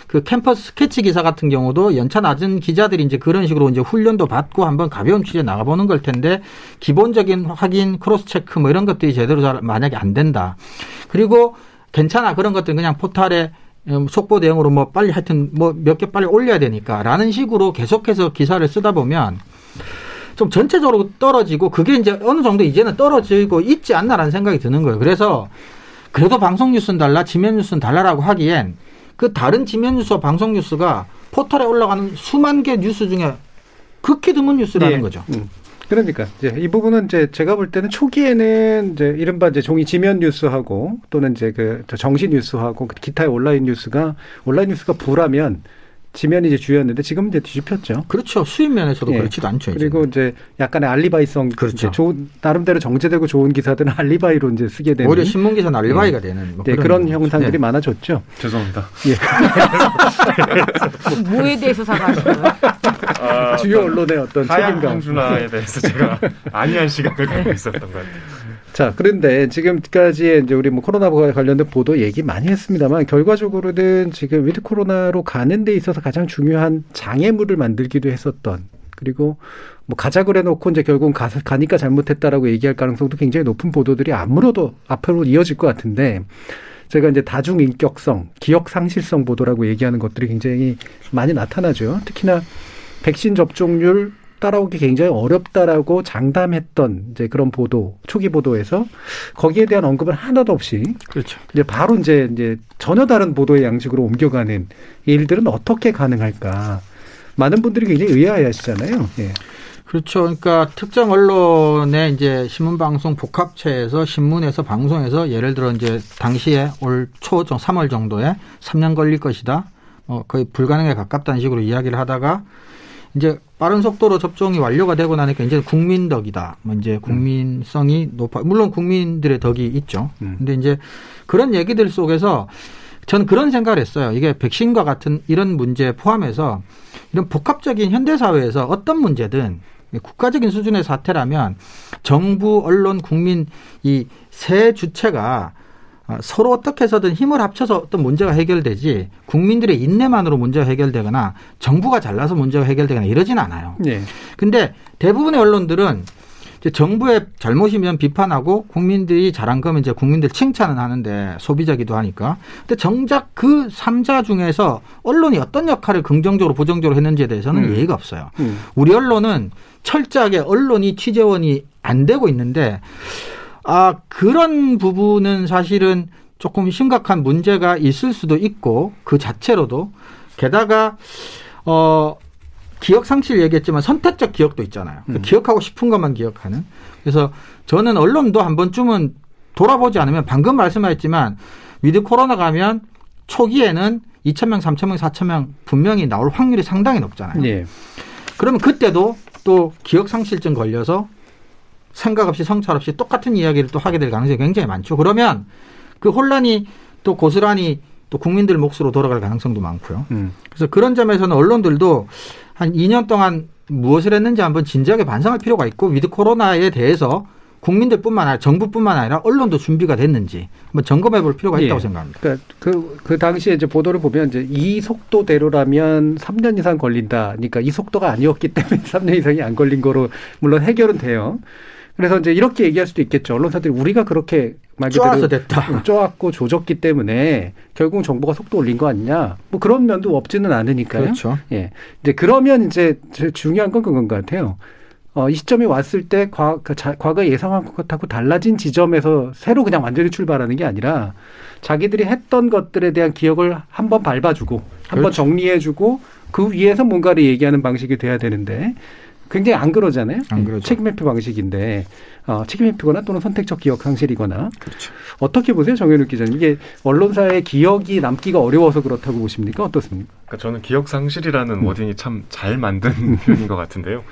D: 그 캠퍼스 스케치 기사 같은 경우도 연차 낮은 기자들이 이제 그런 식으로 이제 훈련도 받고 한번 가벼운 취재 나가보는 걸 텐데 기본적인 확인, 크로스 체크 뭐 이런 것들이 제대로 잘 만약에 안 된다. 그리고 괜찮아 그런 것들 그냥 포탈에 음, 속보 내용으로 뭐 빨리 하여튼 뭐 몇 개 빨리 올려야 되니까 라는 식으로 계속해서 기사를 쓰다 보면 좀 전체적으로 떨어지고 그게 이제 어느 정도 이제는 떨어지고 있지 않나라는 생각이 드는 거예요. 그래서 그래도 방송 뉴스는 달라, 지면 뉴스는 달라라고 하기엔 그 다른 지면 뉴스와 방송 뉴스가 포털에 올라가는 수만 개 뉴스 중에 극히 드문 뉴스라는 네. 거죠. 음.
A: 그러니까 이제 이 부분은 이제 제가 볼 때는 초기에는 이제 이른바 이제 종이 지면 뉴스하고 또는 이제 그 정시 뉴스하고 기타의 온라인 뉴스가 온라인 뉴스가 부라면 지면이 이제 주였는데 지금 이제 뒤집혔죠.
D: 그렇죠. 수입 면에서도 예. 그렇지도 않죠.
A: 이제. 그리고 이제 약간의 알리바이성 그렇죠. 좋은 나름대로 정제되고 좋은 기사들은 알리바이로 이제 쓰게 되는
D: 오히려 신문 기사는 알리바이가 예. 되는
A: 뭐 네, 그런, 그런 현상들이 네. 많아졌죠.
G: 죄송합니다.
F: 예. 뭐에 대해서 사과하시는 거예요?
A: 아, 주요 언론의 어떤
G: 책임감. 준화에 대해서 제가 안이한 시각을 갖고 있었던 것 같아요.
A: 자, 그런데 지금까지 이제 우리 뭐 코로나와 관련된 보도 얘기 많이 했습니다만 결과적으로는 지금 위드 코로나로 가는 데 있어서 가장 중요한 장애물을 만들기도 했었던 그리고 뭐 가자 그래 놓고 이제 결국은 가, 가니까 잘못했다라고 얘기할 가능성도 굉장히 높은 보도들이 아무로도 앞으로 이어질 것 같은데 제가 이제 다중 인격성, 기억 상실성 보도라고 얘기하는 것들이 굉장히 많이 나타나죠. 특히나 백신 접종률 따라오기 굉장히 어렵다라고 장담했던 이제 그런 보도 초기 보도에서 거기에 대한 언급은 하나도 없이
D: 그렇죠.
A: 이제 바로 이제 이제 전혀 다른 보도의 양식으로 옮겨가는 일들은 어떻게 가능할까? 많은 분들이 굉장히 의아해하시잖아요. 예.
D: 그렇죠. 그러니까 특정 언론의 이제 신문 방송 복합체에서 신문에서 방송에서 예를 들어 이제 당시에 올 초, 3월 정도에 3년 걸릴 것이다. 어, 거의 불가능에 가깝다는 식으로 이야기를 하다가 이제 빠른 속도로 접종이 완료가 되고 나니까 이제 국민 덕이다. 뭐 이제 국민성이 높아. 물론 국민들의 덕이 있죠. 음. 근데 이제 그런 얘기들 속에서 저는 그런 생각을 했어요. 이게 백신과 같은 이런 문제 포함해서 이런 복합적인 현대 사회에서 어떤 문제든 국가적인 수준의 사태라면 정부, 언론, 국민 이 세 주체가 아, 서로 어떻게 해서든 힘을 합쳐서 어떤 문제가 해결되지 국민들의 인내만으로 문제가 해결되거나 정부가 잘나서 문제가 해결되거나 이러진 않아요. 네. 근데 대부분의 언론들은 정부의 잘못이면 비판하고 국민들이 잘한 거면 이제 국민들 칭찬은 하는데 소비자기도 하니까. 근데 정작 그 삼자 중에서 언론이 어떤 역할을 긍정적으로 부정적으로 했는지에 대해서는 음. 예의가 없어요. 음. 우리 언론은 철저하게 언론이 취재원이 안 되고 있는데 아, 그런 부분은 사실은 조금 심각한 문제가 있을 수도 있고 그 자체로도 게다가 어 기억 상실 얘기했지만 선택적 기억도 있잖아요. 음. 기억하고 싶은 것만 기억하는. 그래서 저는 언론도 한 번쯤은 돌아보지 않으면 방금 말씀하셨지만 위드 코로나 가면 초기에는 2천명, 3천명, 4천명 분명히 나올 확률이 상당히 높잖아요. 네. 그러면 그때도 또 기억 상실증 걸려서 생각 없이 성찰 없이 똑같은 이야기를 또 하게 될 가능성이 굉장히 많죠. 그러면 그 혼란이 또 고스란히 또 국민들 몫으로 돌아갈 가능성도 많고요. 음. 그래서 그런 점에서는 언론들도 한 2년 동안 무엇을 했는지 한번 진지하게 반성할 필요가 있고 위드 코로나에 대해서 국민들뿐만 아니라 정부뿐만 아니라 언론도 준비가 됐는지 한번 점검해 볼 필요가 있다고 예. 생각합니다.
A: 그러니까 그, 그 당시에 이제 보도를 보면 이제 이 속도대로라면 3년 이상 걸린다. 그러니까 이 속도가 아니었기 때문에 3년 이상이 안 걸린 거로 물론 해석은 돼요. 그래서 이제 이렇게 얘기할 수도 있겠죠. 언론사들이 우리가 그렇게
D: 말 그대로 됐다.
A: 쪼았고 조졌기 때문에 결국 정부가 속도 올린 거 아니냐. 뭐 그런 면도 없지는 않으니까요.
D: 그렇죠.
A: 예. 이제 그러면 이제 제일 중요한 건 그건 것 같아요. 어, 이 시점이 왔을 때 과, 그 자, 과거에 예상한 것하고 달라진 지점에서 새로 그냥 완전히 출발하는 게 아니라 자기들이 했던 것들에 대한 기억을 한번 밟아주고 한번 그렇죠. 정리해주고 그 위에서 뭔가를 얘기하는 방식이 돼야 되는데 굉장히 안 그러잖아요.
D: 안 그러죠.
A: 책임 회피 방식인데 어, 책임 회피거나 또는 선택적 기억 상실이거나
D: 그렇죠.
A: 어떻게 보세요, 정현욱 기자님? 이게 언론사의 기억이 남기가 어려워서 그렇다고 보십니까? 어떻습니까?
G: 그러니까 저는 기억 상실이라는 음. wording이 참 잘 만든 표현인 것 같은데요.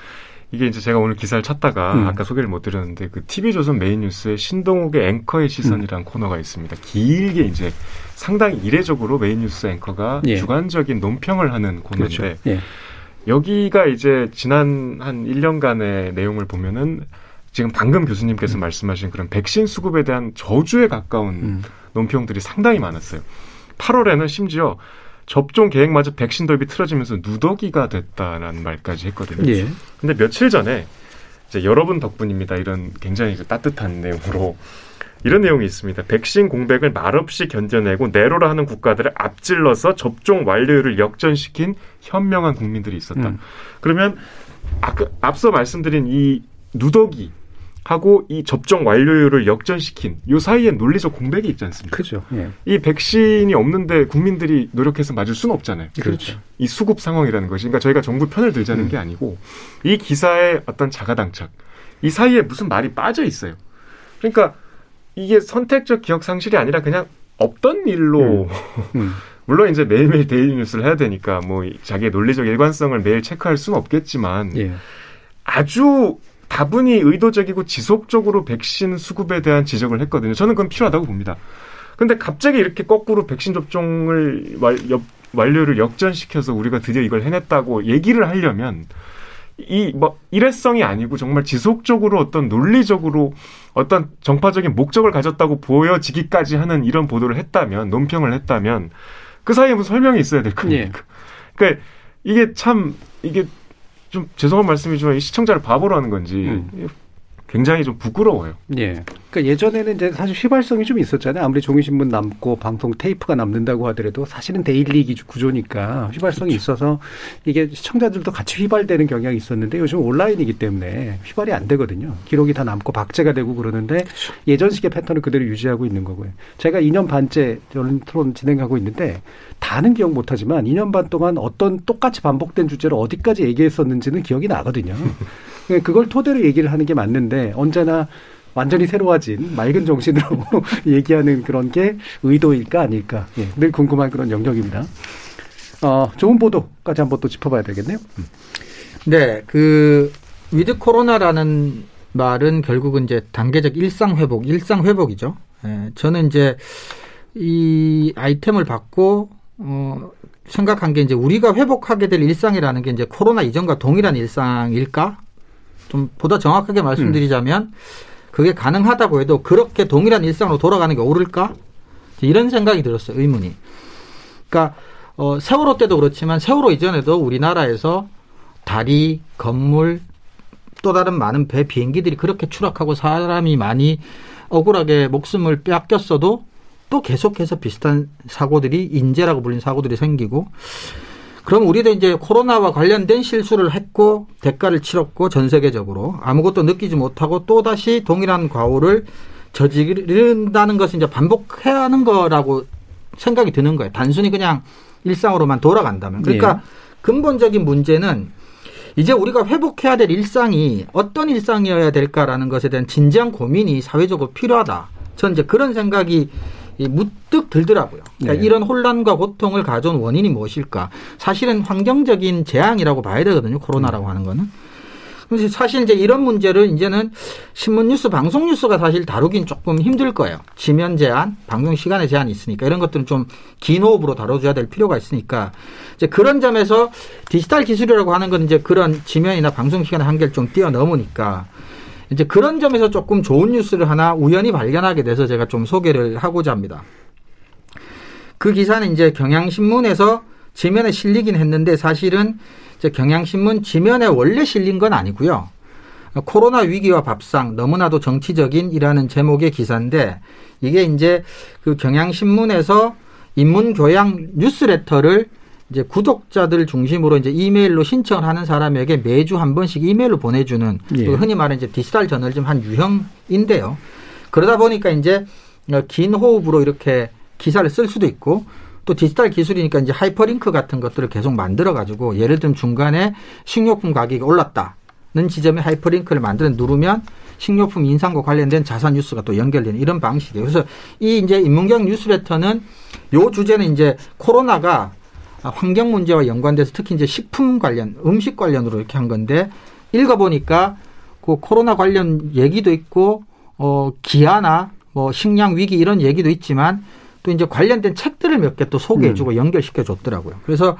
G: 이게 이제 제가 오늘 기사를 찾다가 음. 아까 소개를 못 드렸는데 그 TV조선 메인 뉴스에 신동욱의 앵커의 시선이라는 음. 코너가 있습니다. 길게 이제 상당히 이례적으로 메인 뉴스 앵커가 예. 주관적인 논평을 하는 코너인데 그렇죠. 예. 여기가 이제 지난 한 1년간의 내용을 보면은 지금 방금 교수님께서 음. 말씀하신 그런 백신 수급에 대한 저주에 가까운 음. 논평들이 상당히 많았어요. 8월에는 심지어 접종 계획마저 백신 덜비 틀어지면서 누더기가 됐다라는 말까지 했거든요. 예. 근데 며칠 전에 이제 여러분 덕분입니다. 이런 굉장히 그 따뜻한 내용으로 이런 내용이 있습니다. 백신 공백을 말없이 견뎌내고 내로라 하는 국가들을 앞질러서 접종 완료율을 역전시킨 현명한 국민들이 있었다. 음. 그러면 아까 앞서 말씀드린 이 누더기 하고 이 접종 완료율을 역전시킨 요 사이에 논리적 공백이 있지 않습니까?
A: 그죠. 예.
G: 이 백신이 없는데 국민들이 노력해서 맞을 수는 없잖아요.
A: 그렇죠.
G: 이 수급 상황이라는 것이 그러니까 저희가 정부 편을 들자는 음. 게 아니고 이 기사의 어떤 자가당착 이 사이에 무슨 말이 빠져 있어요. 그러니까 이게 선택적 기억 상실이 아니라 그냥 없던 일로 음. 음. 물론 이제 매일매일 daily 뉴스를 해야 되니까 뭐 자기의 논리적 일관성을 매일 체크할 수는 없겠지만 예. 아주 다분히 의도적이고 지속적으로 백신 수급에 대한 지적을 했거든요. 저는 그건 필요하다고 봅니다. 근데 갑자기 이렇게 거꾸로 백신 접종을 완, 완료를 역전시켜서 우리가 드디어 이걸 해냈다고 얘기를 하려면 이뭐 일회성이 아니고 정말 지속적으로 어떤 논리적으로 어떤 정파적인 목적을 가졌다고 보여지기까지 하는 이런 보도를 했다면 논평을 했다면 그 사이에 무슨 설명이 있어야 될 거니까. 예. 그러니까 이게 참 이게 좀 죄송한 말씀이지만 이 시청자를 바보로 하는 건지 음. 굉장히 좀 부끄러워요.
A: 예. 그러니까 예전에는 이제 사실 휘발성이 좀 있었잖아요. 아무리 종이신문 남고 방송 테이프가 남는다고 하더라도 사실은 데일리 구조니까 휘발성이 그렇죠. 있어서 이게 시청자들도 같이 휘발되는 경향이 있었는데 요즘 온라인이기 때문에 휘발이 안 되거든요. 기록이 다 남고 박제가 되고 그러는데 그렇죠. 예전식의 패턴을 그대로 유지하고 있는 거고요. 제가 2년 반째 저는 토론 진행하고 있는데 다는 기억 못하지만 2년 반 동안 어떤 똑같이 반복된 주제를 어디까지 얘기했었는지는 기억이 나거든요. 그걸 토대로 얘기를 하는 게 맞는데 언제나 완전히 새로워진 맑은 정신으로 얘기하는 그런 게 의도일까 아닐까 예, 늘 궁금한 그런 영역입니다. 어, 좋은 보도까지 한번 또 짚어봐야 되겠네요. 음.
D: 네, 그 with 코로나라는 말은 결국은 이제 단계적 일상 회복, 일상 회복이죠. 예, 저는 이제 이 아이템을 받고 어, 생각한 게 이제 우리가 회복하게 될 일상이라는 게 이제 코로나 이전과 동일한 일상일까? 좀 보다 정확하게 말씀드리자면 음. 그게 가능하다고 해도 그렇게 동일한 일상으로 돌아가는 게 옳을까? 이런 생각이 들었어요. 의문이. 그러니까 어, 세월호 때도 그렇지만 세월호 이전에도 우리나라에서 다리, 건물, 또 다른 많은 배, 비행기들이 그렇게 추락하고 사람이 많이 억울하게 목숨을 빼앗겼어도 또 계속해서 비슷한 사고들이 인재라고 불린 사고들이 생기고 그럼 우리도 이제 코로나와 관련된 실수를 했고 대가를 치렀고 전 세계적으로 아무것도 느끼지 못하고 또 다시 동일한 과오를 저지른다는 것은 이제 반복해야 하는 거라고 생각이 드는 거예요. 단순히 그냥 일상으로만 돌아간다면. 그러니까 네. 근본적인 문제는 이제 우리가 회복해야 될 일상이 어떤 일상이어야 될까라는 것에 대한 진지한 고민이 사회적으로 필요하다. 전 이제 그런 생각이 무뚝 들더라고요. 그러니까 네. 이런 혼란과 고통을 가져온 원인이 무엇일까? 사실은 환경적인 재앙이라고 봐야 되거든요. 코로나라고 음. 하는 거는. 근데 사실 이제 이런 문제를 이제는 신문 뉴스, 방송 뉴스가 사실 다루긴 조금 힘들 거예요. 지면 제한, 방송 시간의 제한이 있으니까 이런 것들은 좀 긴 호흡으로 다뤄줘야 될 필요가 있으니까 이제 그런 점에서 디지털 기술이라고 하는 건 이제 그런 지면이나 방송 시간의 한계를 좀 뛰어넘으니까 이제 그런 점에서 조금 좋은 뉴스를 하나 우연히 발견하게 돼서 제가 좀 소개를 하고자 합니다. 그 기사는 이제 경향신문에서 지면에 실리긴 했는데 사실은 이제 경향신문 지면에 원래 실린 건 아니고요. 코로나 위기와 밥상 너무나도 정치적인이라는 제목의 기사인데 이게 이제 그 경향신문에서 인문교양 뉴스레터를 이제 구독자들 중심으로 이제 이메일로 신청을 하는 사람에게 매주 한 번씩 이메일로 보내주는 예. 흔히 말하는 이제 디지털 저널리즘 한 유형인데요. 그러다 보니까 이제 긴 호흡으로 이렇게 기사를 쓸 수도 있고 또 디지털 기술이니까 이제 하이퍼링크 같은 것들을 계속 만들어 가지고 예를 들면 중간에 식료품 가격이 올랐다는 지점에 하이퍼링크를 만들어 누르면 식료품 인상과 관련된 자산 뉴스가 또 연결되는 이런 방식이에요. 그래서 이 이제 인문경 뉴스레터는 요 주제는 이제 코로나가 환경 문제와 연관돼서 특히 이제 식품 관련, 음식 관련으로 이렇게 한 건데 읽어보니까 그 코로나 관련 얘기도 있고 어 기아나 뭐 식량 위기 이런 얘기도 있지만 또 이제 관련된 책들을 몇 개 또 소개해주고 음. 연결시켜 줬더라고요. 그래서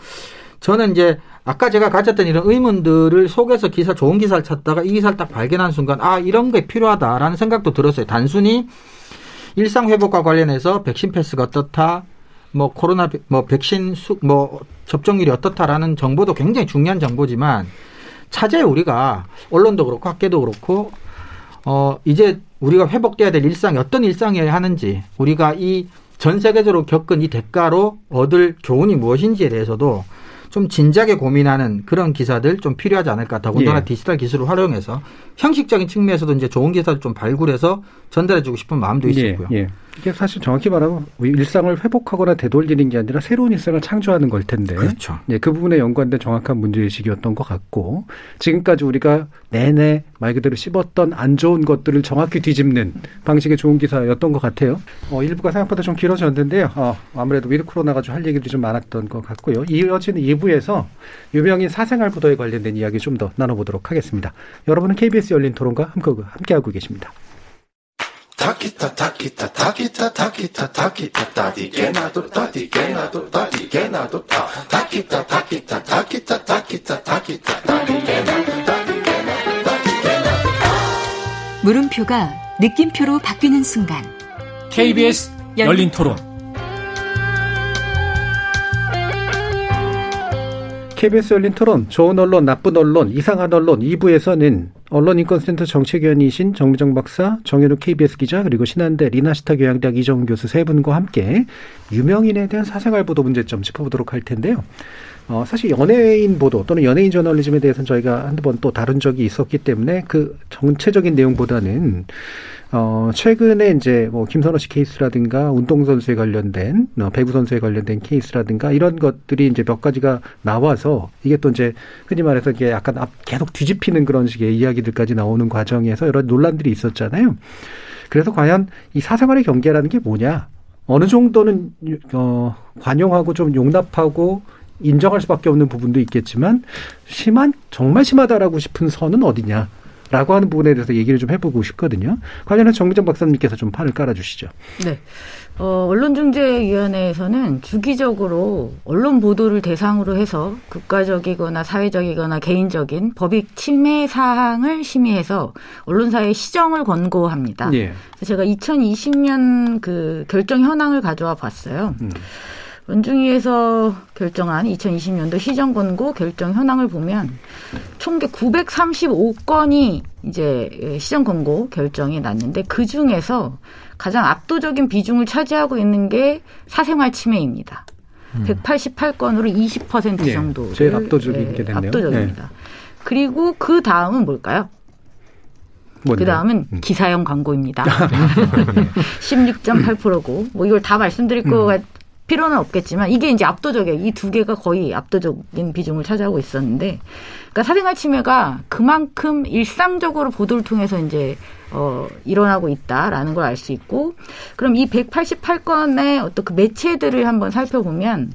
D: 저는 이제 아까 제가 가졌던 이런 의문들을 속에서 기사 좋은 기사를 찾다가 이 기사를 딱 발견한 순간 아 이런 게 필요하다라는 생각도 들었어요. 단순히 일상 회복과 관련해서 백신 패스가 어떻다, 뭐 코로나 뭐 백신 수, 뭐 접종률이 어떻다라는 정보도 굉장히 중요한 정보지만 차제에 우리가 언론도 그렇고 학계도 그렇고 어 이제 우리가 회복돼야 될 일상이 어떤 일상이어야 하는지 우리가 이 전 세계적으로 겪은 이 대가로 얻을 교훈이 무엇인지에 대해서도 좀 진작에 고민하는 그런 기사들 좀 필요하지 않을까. 더군다나 예. 디지털 기술을 활용해서 형식적인 측면에서도 이제 좋은 기사를 좀 발굴해서 전달해주고 싶은 마음도 예, 있었고요. 예, 예.
A: 이게 사실 정확히 말하면 일상을 회복하거나 되돌리는 게 아니라 새로운 일상을 창조하는 걸 텐데.
D: 그렇죠.
A: 예, 그 부분에 연관된 정확한 문제의식이었던 것 같고 지금까지 우리가 내내 말 그대로 씹었던 안 좋은 것들을 정확히 뒤집는 방식의 좋은 기사였던 것 같아요. 어, 일부가 생각보다 좀 길어졌는데요. 어, 아무래도 with 코로나 가지고 할 얘기들이 좀 많았던 것 같고요. 이어지는 2부에서 유명인 사생활 부도에 관련된 이야기 좀 더 나눠보도록 하겠습니다. 여러분은 KBS 열린 토론과 함께하고 계십니다. Takita takita takita takita takita tadigenado tadigenado tadigenado ta takita takita takita takita takita tadigenado tadigenado tadigenado 물음표가 느낌표로 바뀌는 순간
H: KBS 열린 토론
A: KBS 열린 토론 좋은 언론 나쁜 언론 이상한 언론 2부에서는 언론인권센터 정책위원이신 정미정 박사, 정현우 KBS 기자, 그리고 신한대 리나시타 교양대학 이정훈 교수 세 분과 함께 유명인에 대한 사생활 보도 문제점 짚어보도록 할 텐데요. 어, 사실 연예인 보도 또는 연예인 저널리즘에 대해서는 저희가 한두 번 또 다룬 적이 있었기 때문에 그 전체적인 내용보다는 어, 최근에 이제 뭐 김선호 씨 케이스라든가 운동선수에 관련된, 어, 배구 선수에 관련된 케이스라든가 이런 것들이 이제 몇 가지가 나와서 이게 또 이제 흔히 말해서 이게 약간 계속 뒤집히는 그런 식의 이야기들까지 나오는 과정에서 여러 논란들이 있었잖아요. 그래서 과연 이 사생활의 경계라는 게 뭐냐? 어느 정도는, 어, 관용하고 좀 용납하고 인정할 수밖에 없는 부분도 있겠지만 심한, 정말 심하다라고 싶은 선은 어디냐? 라고 하는 부분에 대해서 얘기를 좀 해보고 싶거든요. 관련해서 정미정 박사님께서 좀 판을 깔아주시죠.
F: 네. 어, 언론중재위원회에서는 주기적으로 언론 보도를 대상으로 해서 국가적이거나 사회적이거나 개인적인 법익 침해 사항을 심의해서 언론사에 시정을 권고합니다. 예. 제가 2020년 그 결정 현황을 가져와 봤어요. 음. 원중위에서 결정한 2020년도 시정 권고 결정 현황을 보면 총계 935건이 이제 시정 권고 결정이 났는데 그 중에서 가장 압도적인 비중을 차지하고 있는 게 사생활 침해입니다. 음. 188건으로 20% 네, 정도.
A: 제일 압도적인 게 됐네요.
F: 압도적입니다. 네. 그리고 그 다음은 뭘까요? 그 다음은 음. 기사형 광고입니다. 16.8%고, 뭐 이걸 다 말씀드릴 음. 것 같, 필요는 없겠지만 이게 이제 압도적이에요. 이 두 개가 거의 압도적인 비중을 차지하고 있었는데, 그러니까 사생활 침해가 그만큼 일상적으로 보도를 통해서 이제 어, 일어나고 있다라는 걸 알 수 있고, 그럼 이 188건의 어떤 그 매체들을 한번 살펴보면,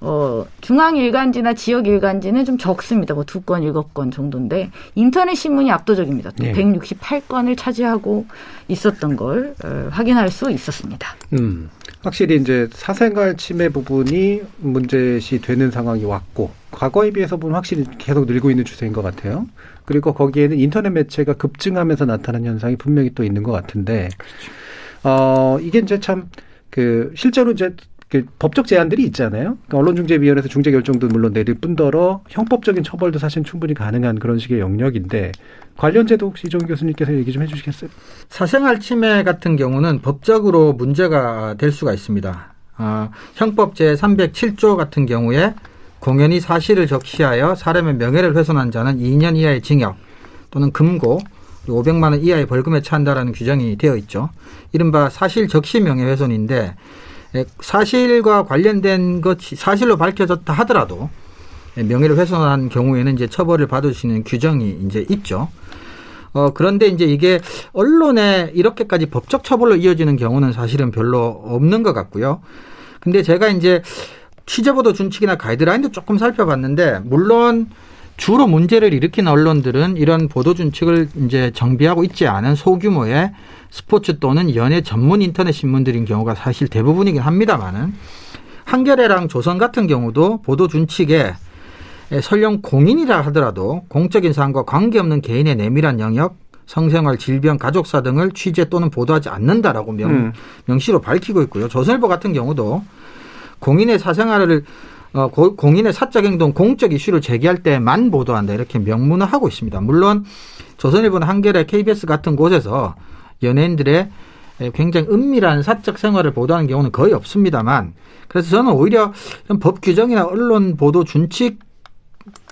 F: 어, 중앙 일간지나 지역 일간지는 좀 적습니다. 뭐 두 건, 일곱 건 정도인데 인터넷 신문이 압도적입니다. 또 네. 168건을 차지하고 있었던 걸 어, 확인할 수 있었습니다.
A: 음. 확실히 이제 사생활 침해 부분이 문제시 되는 상황이 왔고 과거에 비해서 보면 확실히 계속 늘고 있는 추세인 것 같아요. 그리고 거기에는 인터넷 매체가 급증하면서 나타난 현상이 분명히 또 있는 것 같은데, 그렇죠. 어 이게 이제 참 그 실제로 이제 그 법적 제한들이 있잖아요. 그러니까 언론중재위원회에서 중재 결정도 물론 내릴 뿐더러 형법적인 처벌도 사실 충분히 가능한 그런 식의 영역인데 관련 제도 혹시 이종 교수님께서 얘기 좀 해주시겠어요?
D: 사생활 침해 같은 경우는 법적으로 문제가 될 수가 있습니다. 아, 형법 제 307조 같은 경우에 공연히 사실을 적시하여 사람의 명예를 훼손한 자는 2년 이하의 징역 또는 금고 500만 원 이하의 벌금에 처한다라는 규정이 되어 있죠. 이른바 사실 적시 명예훼손인데 사실과 관련된 것이 사실로 밝혀졌다 하더라도 명예를 훼손한 경우에는 이제 처벌을 받을 수 있는 규정이 이제 있죠. 어, 그런데 이제 이게 언론에 이렇게까지 법적 처벌로 이어지는 경우는 사실은 별로 없는 것 같고요. 근데 제가 이제 취재보도 준칙이나 가이드라인도 조금 살펴봤는데 물론 주로 문제를 일으킨 언론들은 이런 보도 준칙을 이제 정비하고 있지 않은 소규모의 스포츠 또는 연예 전문 인터넷 신문들인 경우가 사실 대부분이긴 합니다만은 한겨레랑 조선 같은 경우도 보도 준칙에 설령 공인이라 하더라도 공적인 사항과 관계없는 개인의 내밀한 영역, 성생활, 질병, 가족사 등을 취재 또는 보도하지 않는다라고 명, 음. 명시로 밝히고 있고요. 조선일보 같은 경우도 공인의 사생활을 어, 고, 공인의 사적 행동, 공적 이슈를 제기할 때만 보도한다 이렇게 명문을 하고 있습니다. 물론 조선일보는 한겨레, KBS 같은 곳에서 연예인들의 굉장히 은밀한 사적 생활을 보도하는 경우는 거의 없습니다만 그래서 저는 오히려 법 규정이나 언론 보도 준칙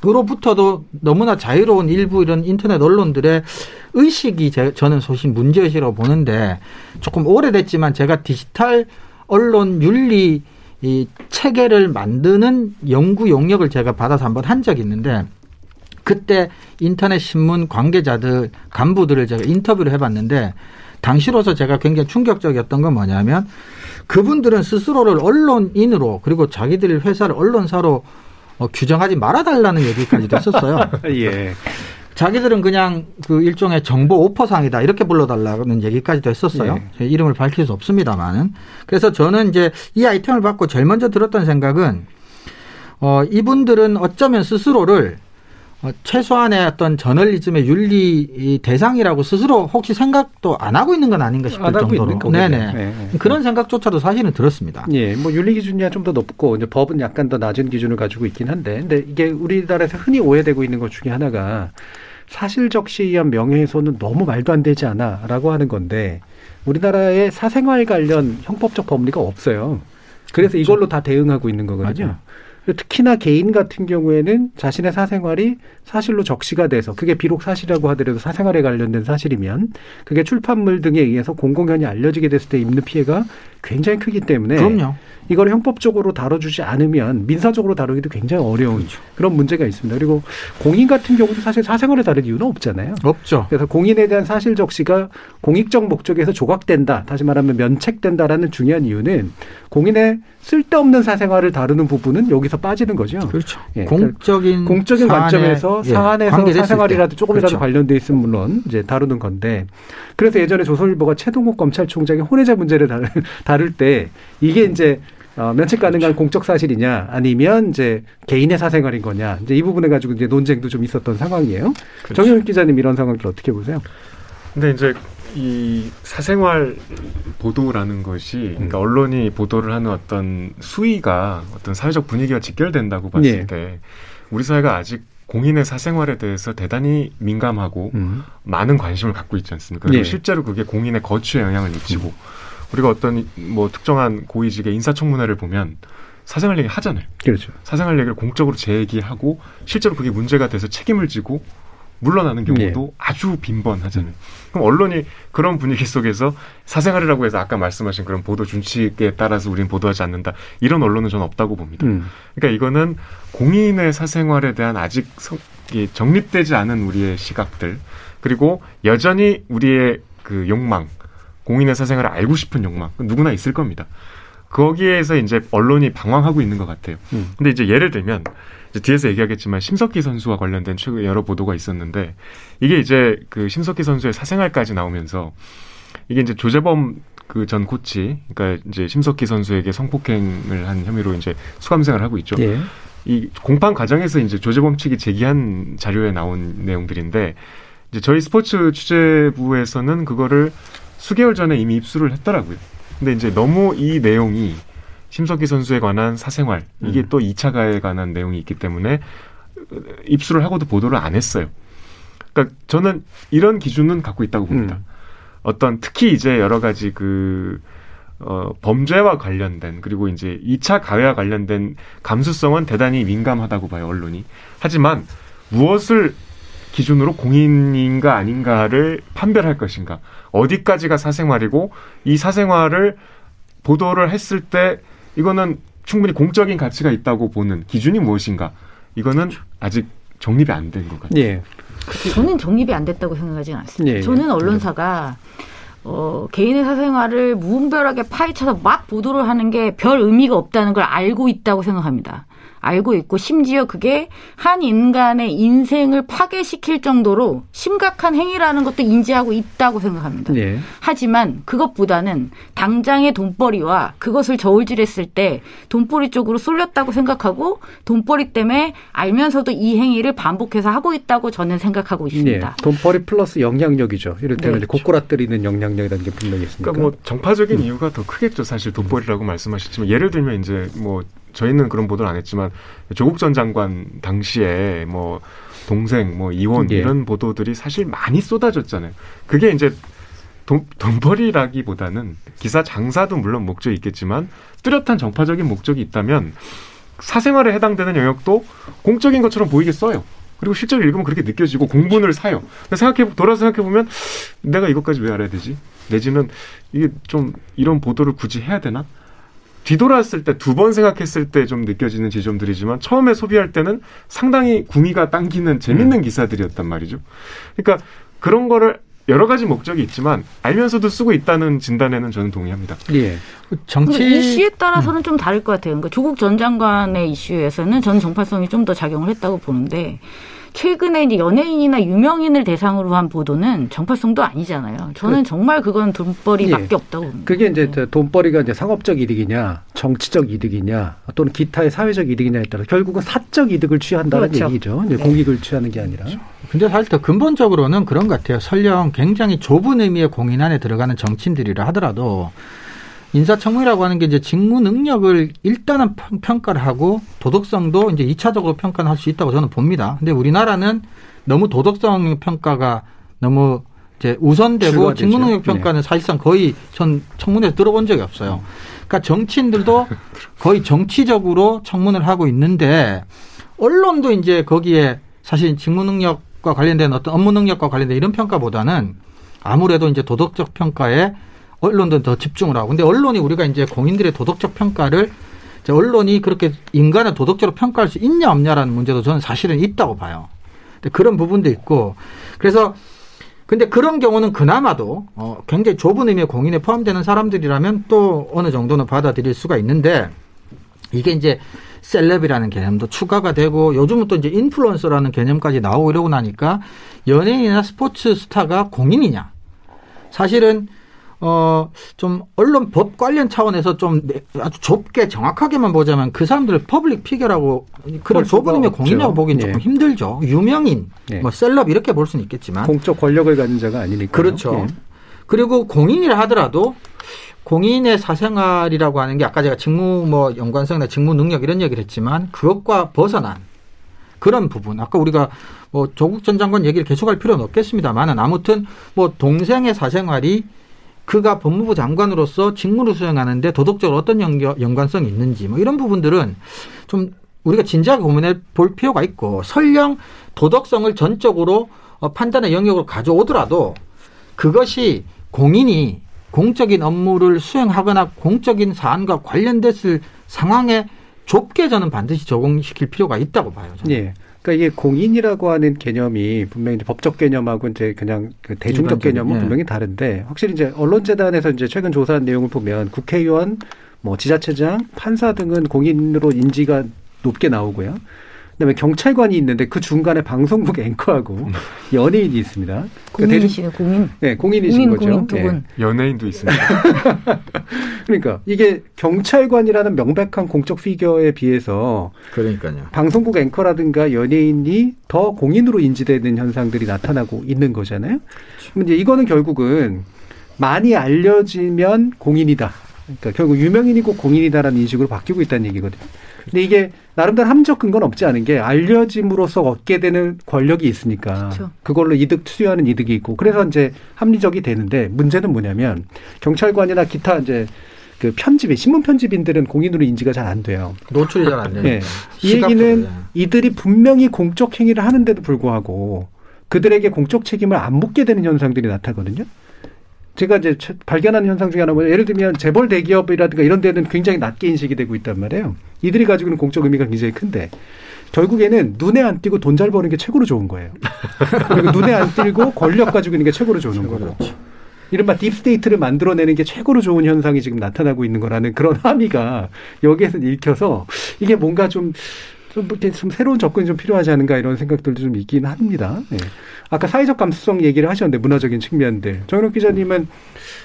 D: 으로부터도 너무나 자유로운 일부 이런 인터넷 언론들의 의식이 제, 저는 소신 문제의식이라고 보는데 조금 오래됐지만 제가 디지털 언론 윤리 이 체계를 만드는 연구 용역을 제가 받아서 한번 한 적이 있는데 그때 인터넷 신문 관계자들 간부들을 제가 인터뷰를 해봤는데 당시로서 제가 굉장히 충격적이었던 건 뭐냐면 그분들은 스스로를 언론인으로 그리고 자기들 회사를 언론사로 어, 규정하지 말아달라는 얘기까지도 했었어요. 예. 자기들은 그냥 그 일종의 정보 오퍼상이다 이렇게 불러달라는 얘기까지도 했었어요. 예. 제 이름을 밝힐 수 없습니다만은 그래서 저는 이제 이 아이템을 받고 제일 먼저 들었던 생각은 어 이분들은 어쩌면 스스로를 어, 최소한의 어떤 저널리즘의 윤리 대상이라고 스스로 혹시 생각도 안 하고 있는 건 아닌가 싶을 정도로. 네네. 네, 네. 그런 생각조차도 사실은 들었습니다.
A: 예, 뭐 윤리 기준이 좀더 높고 이제 법은 약간 더 낮은 기준을 가지고 있긴 한데, 근데 이게 우리나라에서 흔히 오해되고 있는 것 중에 하나가 사실 적시에 의한 명예훼손은 너무 말도 안 되지 않아라고 하는 건데 우리나라에 사생활 관련 형법적 법리가 없어요. 그래서 그렇죠. 이걸로 다 대응하고 있는 거거든요. 맞아. 특히나 개인 같은 경우에는 자신의 사생활이 사실로 적시가 돼서 그게 비록 사실이라고 하더라도 사생활에 관련된 사실이면 그게 출판물 등에 의해서 공공연히 알려지게 됐을 때 입는 피해가 굉장히 크기 때문에
D: 그럼요.
A: 이걸 형법적으로 다뤄주지 않으면 민사적으로 다루기도 굉장히 어려운 그렇죠. 그런 문제가 있습니다. 그리고 공인 같은 경우도 사실 사생활에 다룰 이유는 없잖아요.
D: 없죠.
A: 그래서 공인에 대한 사실 적시가 공익적 목적에서 조각된다. 다시 말하면 면책된다라는 중요한 이유는 공인의 쓸데없는 사생활을 다루는 부분은 여기서 빠지는 거죠.
D: 그렇죠. 예, 공적인
A: 공적인 관점에서 예, 사안에서 사생활이라도 조금이라도 그렇죠. 관련돼 있으면 물론 이제 다루는 건데 그래서 예전에 조선일보가 최동욱 검찰총장의 혼외자 문제를 다룰, 때 이게 이제 어, 면책 가능한 그렇죠. 공적 사실이냐 아니면 이제 개인의 사생활인 거냐 이제 이 부분에 가지고 이제 논쟁도 좀 있었던 상황이에요. 그렇죠. 정영 기자님 이런 상황을 어떻게 보세요?
G: 근데 이제 이 사생활 보도라는 것이 그러니까 음. 언론이 보도를 하는 어떤 수위가 어떤 사회적 분위기와 직결된다고 봤을 예. 때 우리 사회가 아직 공인의 사생활에 대해서 대단히 민감하고 음. 많은 관심을 갖고 있지 않습니까? 그리고 예. 실제로 그게 공인의 거취에 영향을 미치고 음. 우리가 어떤 뭐 특정한 고위직의 인사청문회를 보면 사생활 얘기 하잖아요.
A: 그렇죠.
G: 사생활 얘기를 공적으로 제기하고 실제로 그게 문제가 돼서 책임을 지고 물러나는 경우도 네. 아주 빈번하잖아요. 그럼 언론이 그런 분위기 속에서 사생활이라고 해서 아까 말씀하신 그런 보도 준칙에 따라서 우리는 보도하지 않는다. 이런 언론은 저는 없다고 봅니다. 음. 그러니까 이거는 공인의 사생활에 대한 아직 정립되지 않은 우리의 시각들 그리고 여전히 우리의 그 욕망 공인의 사생활을 알고 싶은 욕망 누구나 있을 겁니다. 거기에서 이제 언론이 방황하고 있는 것 같아요. 음. 근데 이제 예를 들면 이제 뒤에서 얘기하겠지만 심석희 선수와 관련된 최근 여러 보도가 있었는데 이게 이제 그 심석희 선수의 사생활까지 나오면서 이게 이제 조재범 그 전 코치, 그러니까 이제 심석희 선수에게 성폭행을 한 혐의로 이제 수감 생활을 하고 있죠. 예. 이 공판 과정에서 이제 조재범 측이 제기한 자료에 나온 내용들인데 이제 저희 스포츠 취재부에서는 그거를 수개월 전에 이미 입수를 했더라고요. 근데 이제 너무 이 내용이 심석희 선수에 관한 사생활 이게 음. 또 2차 가해에 관한 내용이 있기 때문에 입수를 하고도 보도를 안 했어요. 그러니까 저는 이런 기준은 갖고 있다고 봅니다. 음. 어떤 특히 이제 여러 가지 그 어, 범죄와 관련된 그리고 이제 2차 가해와 관련된 감수성은 대단히 민감하다고 봐요 언론이. 하지만 무엇을 기준으로 공인인가 아닌가를 판별할 것인가. 어디까지가 사생활이고 이 사생활을 보도를 했을 때 이거는 충분히 공적인 가치가 있다고 보는 기준이 무엇인가. 이거는 아직 정립이 안 된 것 같아요. 예.
F: 저는 정립이 안 됐다고 생각하지는 않습니다. 예. 저는 언론사가 어, 개인의 사생활을 무분별하게 파헤쳐서 막 보도를 하는 게 별 의미가 없다는 걸 알고 있다고 생각합니다. 알고 있고 심지어 그게 한 인간의 인생을 파괴시킬 정도로 심각한 행위라는 것도 인지하고 있다고 생각합니다. 네. 하지만 그것보다는 당장의 돈벌이와 그것을 저울질했을 때 돈벌이 쪽으로 쏠렸다고 생각하고 돈벌이 때문에 알면서도 이 행위를 반복해서 하고 있다고 저는 생각하고 있습니다.
A: 네. 돈벌이 플러스 영향력이죠. 이를테면 네. 고꾸라뜨리는 영향력이라는 게 분명히 있습니다.
G: 그러니까 뭐 정파적인 음. 이유가 더 크겠죠. 사실 돈벌이라고 말씀하셨지만 예를 들면 이제 뭐 저희는 그런 보도를 안 했지만 조국 전 장관 당시에 뭐 동생 뭐 이혼 예. 이런 보도들이 사실 많이 쏟아졌잖아요. 그게 이제 돈, 돈벌이라기보다는 기사 장사도 물론 목적이 있겠지만 뚜렷한 정파적인 목적이 있다면 사생활에 해당되는 영역도 공적인 것처럼 보이겠어요. 그리고 실제로 읽으면 그렇게 느껴지고 공분을 사요. 생각해 돌아서 생각해 보면 내가 이것까지 왜 알아야 되지? 내지는 이게 좀 이런 보도를 굳이 해야 되나? 뒤돌았을 때 두 번 생각했을 때 좀 느껴지는 지점들이지만 처음에 소비할 때는 상당히 구미가 당기는 재밌는 음. 기사들이었단 말이죠. 그러니까 그런 거를 여러 가지 목적이 있지만 알면서도 쓰고 있다는 진단에는 저는 동의합니다.
F: 예. 정치 이슈에 따라서는 음. 좀 다를 것 같아요. 그러니까 조국 전 장관의 이슈에서는 전 정파성이 좀 더 작용을 했다고 보는데 최근에 이제 연예인이나 유명인을 대상으로 한 보도는 정파성도 아니잖아요. 저는 그, 정말 그건 돈벌이밖에 예. 없다고 봅니다.
A: 그게 이제 네. 돈벌이가 이제 상업적 이득이냐, 정치적 이득이냐, 또는 기타의 사회적 이득이냐에 따라 결국은 사적 이득을 취한다는 그렇죠. 얘기죠. 이제 네. 공익을 취하는 게 아니라. 그렇죠.
D: 근데 사실 더 근본적으로는 그런 것 같아요. 설령 굉장히 좁은 의미의 공인 안에 들어가는 정치인들이라 하더라도 인사청문이라고 하는 게 이제 직무 능력을 일단은 평가를 하고 도덕성도 이제 이차적으로 평가를 할 수 있다고 저는 봅니다. 근데 우리나라는 너무 도덕성 평가가 너무 이제 우선되고 직무 능력 평가는 네. 사실상 거의 전 청문회에서 들어본 적이 없어요. 그러니까 정치인들도 거의 정치적으로 청문을 하고 있는데 언론도 이제 거기에 사실 직무 능력과 관련된 어떤 업무 능력과 관련된 이런 평가보다는 아무래도 이제 도덕적 평가에 언론도 더 집중을 하고. 근데 언론이 우리가 이제 공인들의 도덕적 평가를 언론이 그렇게 인간을 도덕적으로 평가할 수 있냐 없냐라는 문제도 저는 사실은 있다고 봐요. 근데 그런 부분도 있고 그래서 근데 그런 경우는 그나마도 어 굉장히 좁은 의미의 공인에 포함되는 사람들이라면 또 어느 정도는 받아들일 수가 있는데 이게 이제 셀럽이라는 개념도 추가가 되고 요즘은 또 이제 인플루언서라는 개념까지 나오고 이러고 나니까 연예인이나 스포츠 스타가 공인이냐 사실은 어, 좀 언론 법 관련 차원에서 좀 아주 좁게 정확하게만 보자면 그 사람들을 public figure라고 그런 좁은 의미의 공인이라고 보기는 네. 조금 힘들죠. 유명인, 네. 뭐 셀럽 이렇게 볼 수는 있겠지만
A: 공적 권력을 가진 자가 아니니까
D: 그렇죠. 네. 그리고 공인이라 하더라도 공인의 사생활이라고 하는 게 아까 제가 직무 뭐 연관성이나 직무 능력 이런 얘기를 했지만 그것과 벗어난 그런 부분. 아까 우리가 뭐 조국 전 장관 얘기를 계속할 필요는 없겠습니다만은 아무튼 뭐 동생의 사생활이 그가 법무부 장관으로서 직무를 수행하는데 도덕적으로 어떤 연관성이 있는지 뭐 이런 부분들은 좀 우리가 진지하게 고민해 볼 필요가 있고 설령 도덕성을 전적으로 어, 판단의 영역으로 가져오더라도 그것이 공인이 공적인 업무를 수행하거나 공적인 사안과 관련됐을 상황에 좁게 저는 반드시 적용시킬 필요가 있다고 봐요.
A: 저는. 예. 그러니까 이게 공인이라고 하는 개념이 분명히 이제 법적 개념하고 이제 그냥 그 대중적 개념은 네. 분명히 다른데 확실히 이제 언론재단에서 이제 최근 조사한 내용을 보면 국회의원 뭐 지자체장, 판사 등은 공인으로 인지가 높게 나오고요. 그다음에 경찰관이 있는데 그 중간에 방송국 앵커하고 음. 연예인이 있습니다.
F: 그러니까 공인이시네 공인.
A: 네, 공인이신
F: 공인,
A: 거죠. 공인
F: 두 분. 네.
G: 연예인도 있습니다.
A: 그러니까 이게 경찰관이라는 명백한 공적 피겨에 비해서
D: 그러니까요.
A: 방송국 앵커라든가 연예인이 더 공인으로 인지되는 현상들이 나타나고 있는 거잖아요. 이제 이거는 결국은 많이 알려지면 공인이다. 그러니까 결국 유명인이고 공인이다라는 인식으로 바뀌고 있다는 얘기거든요. 근데 이게 나름대로 함적 근거는 없지 않은 게 알려짐으로써 얻게 되는 권력이 있으니까 그렇죠. 그걸로 이득 투여하는 이득이 있고 그래서 이제 합리적이 되는데 문제는 뭐냐면 경찰관이나 기타 이제 그 편집이 신문 편집인들은 공인으로 인지가 잘 안 돼요.
D: 노출이 잘 안 돼요. 네.
A: 이 얘기는 이들이 분명히 공적 행위를 하는데도 불구하고 그들에게 공적 책임을 안 묻게 되는 현상들이 나타거든요. 제가 이제 발견한 현상 중에 하나는 예를 들면 재벌 대기업이라든가 이런 데는 굉장히 낮게 인식이 되고 있단 말이에요. 이들이 가지고 있는 공적 의미가 굉장히 큰데 결국에는 눈에 안 띄고 돈 잘 버는 게 최고로 좋은 거예요. 그리고 눈에 안 띄고 권력 가지고 있는 게 최고로 좋은 거고. 이른바 deep state를 만들어내는 게 최고로 좋은 현상이 지금 나타나고 있는 거라는 그런 함의가 여기에서 읽혀서 이게 뭔가 좀, 좀 이렇게 좀 새로운 접근이 좀 필요하지 않은가 이런 생각들도 좀 있긴 합니다. 네. 아까 사회적 감수성 얘기를 하셨는데 문화적인 측면들. 정현욱 기자님은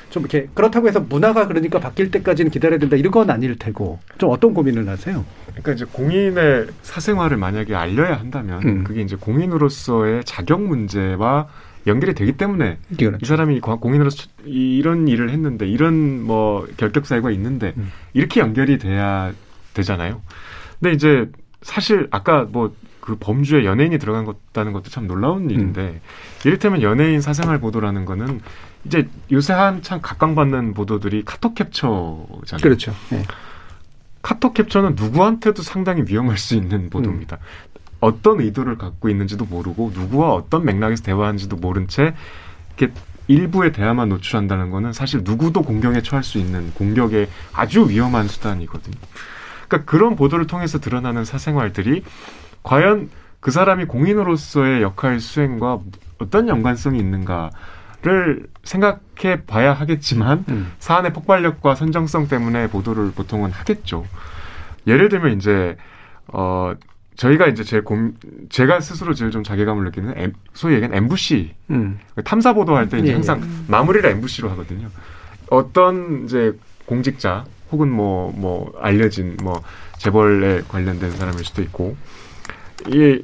A: 좀 이렇게 그렇다고 해서 문화가 그러니까 바뀔 때까지는 기다려야 된다 이런 건 아닐 테고 좀 어떤 고민을 하세요?
G: 그러니까 이제 공인의 사생활을 만약에 알려야 한다면 음. 그게 이제 공인으로서의 자격 문제와 연결이 되기 때문에 그렇죠. 이 사람이 공인으로서 이런 일을 했는데 이런 뭐 결격 사유가 있는데 음. 이렇게 연결이 돼야 되잖아요. 근데 이제 사실 아까 뭐 그 범주에 연예인이 들어간 것다는 것도 참 놀라운 음. 일인데 음. 이를테면 연예인 사생활 보도라는 거는 이제 요새 한참 각광받는 보도들이 카톡 캡처잖아요.
A: 그렇죠. 네.
G: 카톡 캡처는 누구한테도 상당히 위험할 수 있는 보도입니다. 음. 어떤 의도를 갖고 있는지도 모르고 누구와 어떤 맥락에서 대화하는지도 모른 채 이렇게 일부의 대화만 노출한다는 거는 사실 누구도 공경에 처할 수 있는 공격의 아주 위험한 수단이거든요. 그러니까 그런 보도를 통해서 드러나는 사생활들이 과연 그 사람이 공인으로서의 역할 수행과 어떤 연관성이 있는가를 생각해 봐야 하겠지만 음. 사안의 폭발력과 선정성 때문에 보도를 보통은 하겠죠. 예를 들면 이제 어 저희가 이제 제일 고 제가 스스로 제일 좀 자괴감을 느끼는 엠, 소위 얘기하는 엠부시 음. 탐사 보도할 때 이제 예, 항상 예. 마무리를 엠부시로 하거든요. 어떤 이제 공직자 혹은 뭐뭐 뭐 알려진 뭐 재벌에 관련된 사람일 수도 있고 이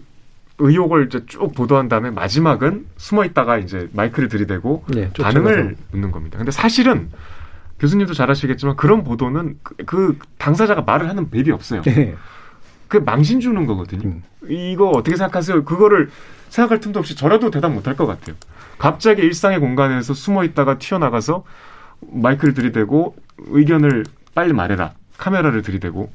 G: 의혹을 이제 쭉 보도한 다음에 마지막은 숨어 있다가 이제 마이크를 들이대고 네, 반응을 묻는 겁니다. 근데 사실은 교수님도 잘 아시겠지만 그런 보도는 그, 그 당사자가 말을 하는 법이 없어요. 네. 그 망신 주는 거거든요. 음. 이거 어떻게 생각하세요? 그거를 생각할 틈도 없이 저라도 대답 못할 것 같아요. 갑자기 일상의 공간에서 숨어 있다가 튀어나가서 마이크를 들이대고 의견을 빨리 말해라. 카메라를 들이대고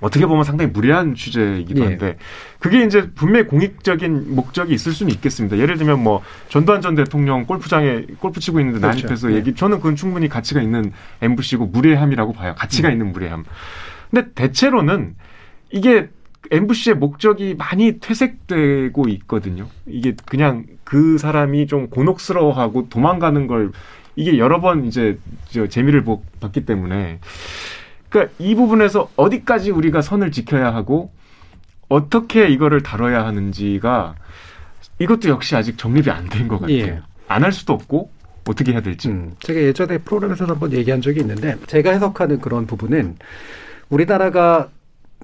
G: 어떻게 보면 상당히 무례한 취재이기도 예. 한데 예. 그게 이제 분명히 공익적인 목적이 있을 수는 있겠습니다. 예를 들면 뭐 전두환 전 대통령 골프장에 골프 치고 있는데 그렇죠. 난입해서 예. 얘기 저는 그건 충분히 가치가 있는 MBC고 무례함이라고 봐요. 가치가 음. 있는 무례함. 근데 대체로는 이게 MBC의 목적이 많이 퇴색되고 있거든요. 이게 그냥 그 사람이 좀 곤혹스러워하고 도망가는 걸 이게 여러 번 이제 저 재미를 봤기 때문에 그러니까 이 부분에서 어디까지 우리가 선을 지켜야 하고 어떻게 이거를 다뤄야 하는지가 이것도 역시 아직 정립이 안 된 것 같아요. 예. 안할 수도 없고 어떻게 해야 될지. 음,
A: 제가 예전에 프로그램에서 한번 얘기한 적이 있는데 제가 해석하는 그런 부분은 우리나라가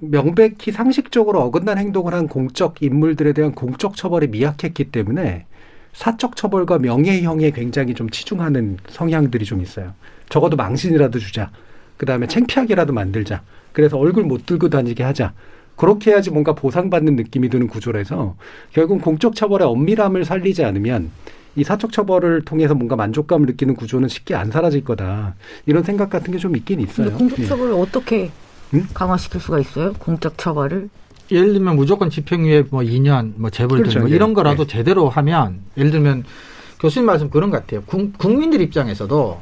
A: 명백히 상식적으로 어긋난 행동을 한 공적 인물들에 대한 공적 처벌이 미약했기 때문에 사적 처벌과 명예형에 굉장히 좀 치중하는 성향들이 좀 있어요. 적어도 망신이라도 주자. 그 다음에 창피하게라도 만들자. 그래서 얼굴 못 들고 다니게 하자. 그렇게 해야지 뭔가 보상받는 느낌이 드는 구조라서 결국 공적 처벌의 엄밀함을 살리지 않으면 이 사적 처벌을 통해서 뭔가 만족감을 느끼는 구조는 쉽게 안 사라질 거다. 이런 생각 같은 게 좀 있긴 있어요.
F: 공적 처벌을 네. 어떻게 음? 강화시킬 수가 있어요? 공적 처벌을?
D: 예를 들면 무조건 집행유예 뭐 2년 뭐 재벌 그렇죠. 뭐 이런 거라도 네. 제대로 하면 예를 들면 교수님 말씀 그런 것 같아요. 국민들 입장에서도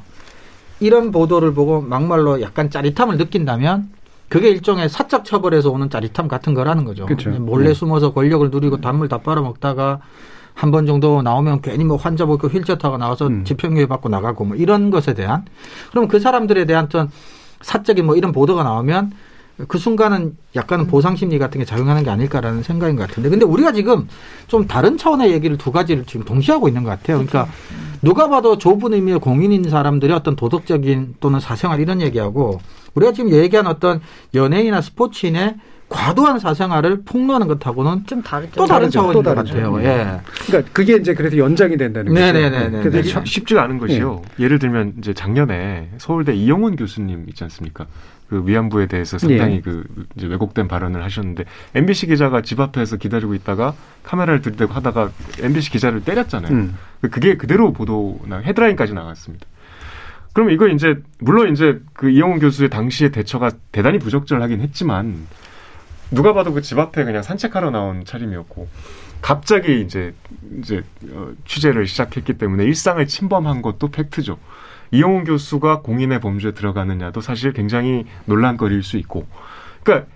D: 이런 보도를 보고 막말로 약간 짜릿함을 느낀다면 그게 일종의 사적 처벌에서 오는 짜릿함 같은 거라는 거죠. 그렇죠. 몰래 네. 숨어서 권력을 누리고 단물 다 빨아먹다가 한 번 정도 나오면 괜히 뭐 환자 보고 휠체어 타고 나와서 음. 집행유예 받고 나가고 뭐 이런 것에 대한 그럼 그 사람들에 대한 어떤 사적인 뭐 이런 보도가 나오면 그 순간은 약간은 음. 보상 심리 같은 게 작용하는 게 아닐까라는 생각인 것 같은데 근데 우리가 지금 좀 다른 차원의 얘기를 두 가지를 지금 동시에 하고 있는 것 같아요. 그러니까 누가 봐도 좁은 의미의 공인인 사람들이 어떤 도덕적인 또는 사생활 이런 얘기하고 우리가 지금 얘기한 어떤 연예인이나 스포츠인의 과도한 사생활을 폭로하는 것하고는 좀 다르죠. 또 다른 차원인 것 같아요. 예.
A: 그러니까 그게 이제 그래서 연장이 된다는
D: 거죠. 네네네.
G: 그래서 쉽지가 않은 것이요. 예. 예를 들면 이제 작년에 서울대 이영훈 교수님 있지 않습니까? 그 위안부에 대해서 상당히 예. 그 이제 왜곡된 발언을 하셨는데 MBC 기자가 집 앞에서 기다리고 있다가 카메라를 들이대고 하다가 MBC 기자를 때렸잖아요. 음. 그게 그대로 보도 나 헤드라인까지 나갔습니다. 그럼 이거 이제 물론 이제 그 이영훈 교수의 당시의 대처가 대단히 부적절하긴 했지만 누가 봐도 그 집 앞에 그냥 산책하러 나온 차림이었고 갑자기 이제 이제 어, 취재를 시작했기 때문에 일상을 침범한 것도 팩트죠. 이영훈 교수가 공인의 범죄에 들어가느냐도 사실 굉장히 논란거리일 수 있고, 그러니까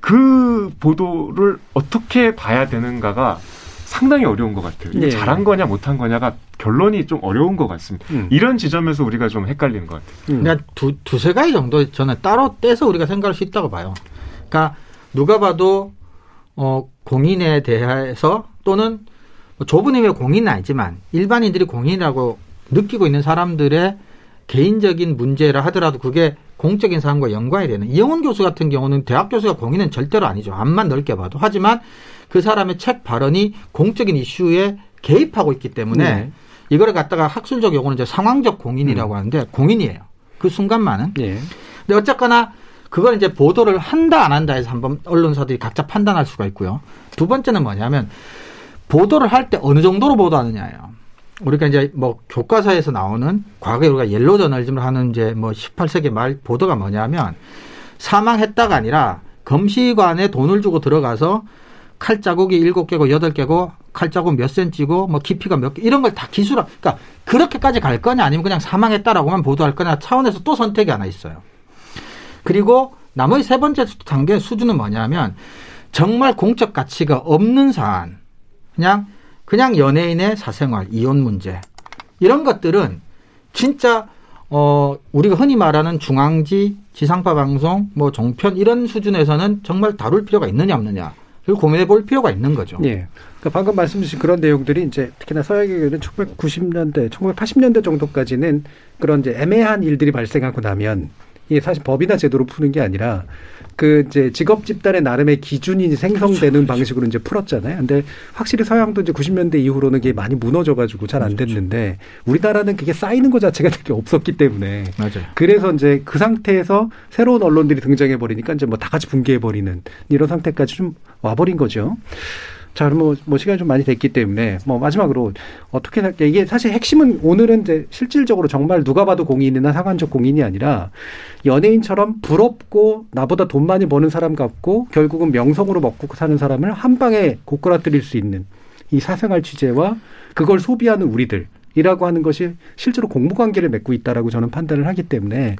G: 그 보도를 어떻게 봐야 되는가가 상당히 어려운 것 같아요. 네. 잘한 거냐 못한 거냐가 결론이 좀 어려운 것 같습니다. 음. 이런 지점에서 우리가 좀 헷갈리는 것 같아요.
D: 음. 그러니까 두, 두세 가지 정도 저는 따로 떼서 우리가 생각할 수 있다고 봐요. 그러니까 누가 봐도 어, 공인에 대해서 또는 뭐 좁은 의미의 공인은 아니지만 일반인들이 공인이라고 느끼고 있는 사람들의 개인적인 문제라 하더라도 그게 공적인 사람과 연관이 되는 이영훈 교수 같은 경우는 대학 교수가 공인은 절대로 아니죠. 암만 넓게 봐도. 하지만 그 사람의 책 발언이 공적인 이슈에 개입하고 있기 때문에 네. 이거를 갖다가 학술적 용어는 이제 상황적 공인이라고 음. 하는데 공인이에요. 그 순간만은. 네. 근데 어쨌거나 그걸 이제 보도를 한다 안 한다 해서 한번 언론사들이 각자 판단할 수가 있고요. 두 번째는 뭐냐면 보도를 할 때 어느 정도로 보도하느냐예요. 우리가 이제 뭐 교과서에서 나오는 과거에 우리가 옐로 저널즘을 하는 이제 뭐 18세기 말 보도가 뭐냐면 사망했다가 아니라 검시관에 돈을 주고 들어가서 칼 자국이 일곱 개고 여덟 개고 칼 자국 몇 센치고 뭐 깊이가 몇 개 이런 걸 다 기술화 그러니까 그렇게까지 갈 거냐 아니면 그냥 사망했다라고만 보도할 거냐 차원에서 또 선택이 하나 있어요. 그리고 나머지 세 번째 단계 수준은 뭐냐면 정말 공적 가치가 없는 사안 그냥 그냥 연예인의 사생활, 이혼 문제 이런 것들은 진짜 어 우리가 흔히 말하는 중앙지, 지상파 방송, 뭐 종편 이런 수준에서는 정말 다룰 필요가 있느냐 없느냐 를 고민해 볼 필요가 있는 거죠.
A: 예. 그러니까 방금 말씀 주신 그런 내용들이 이제 특히나 서양의 경우는 1990년대, 1980년대 정도까지는 그런 이제 애매한 일들이 발생하고 나면 이게 사실 법이나 제도로 푸는 게 아니라 그 이제 직업 집단의 나름의 기준이 생성되는 그렇죠, 그렇죠. 방식으로 이제 풀었잖아요. 근데 확실히 서양도 이제 90년대 이후로는 그게 많이 무너져 가지고 잘 안 됐는데 우리나라는 그게 쌓이는 것 자체가 되게 없었기 때문에
D: 맞아요.
A: 그래서 이제 그 상태에서 새로운 언론들이 등장해 버리니까 이제 뭐 다 같이 붕괴해 버리는 이런 상태까지 좀 와버린 거죠. 자, 그럼 뭐, 뭐 시간이 좀 많이 됐기 때문에 뭐 마지막으로 어떻게 이게 사실 핵심은 오늘은 이제 실질적으로 정말 누가 봐도 공인이나 상관적 공인이 아니라 연예인처럼 부럽고 나보다 돈 많이 버는 사람 같고 결국은 명성으로 먹고 사는 사람을 한 방에 고꾸라뜨릴 수 있는 이 사생활 취재와 그걸 소비하는 우리들 이라고 하는 것이 실제로 공무 관계를 맺고 있다라고 저는 판단을 하기 때문에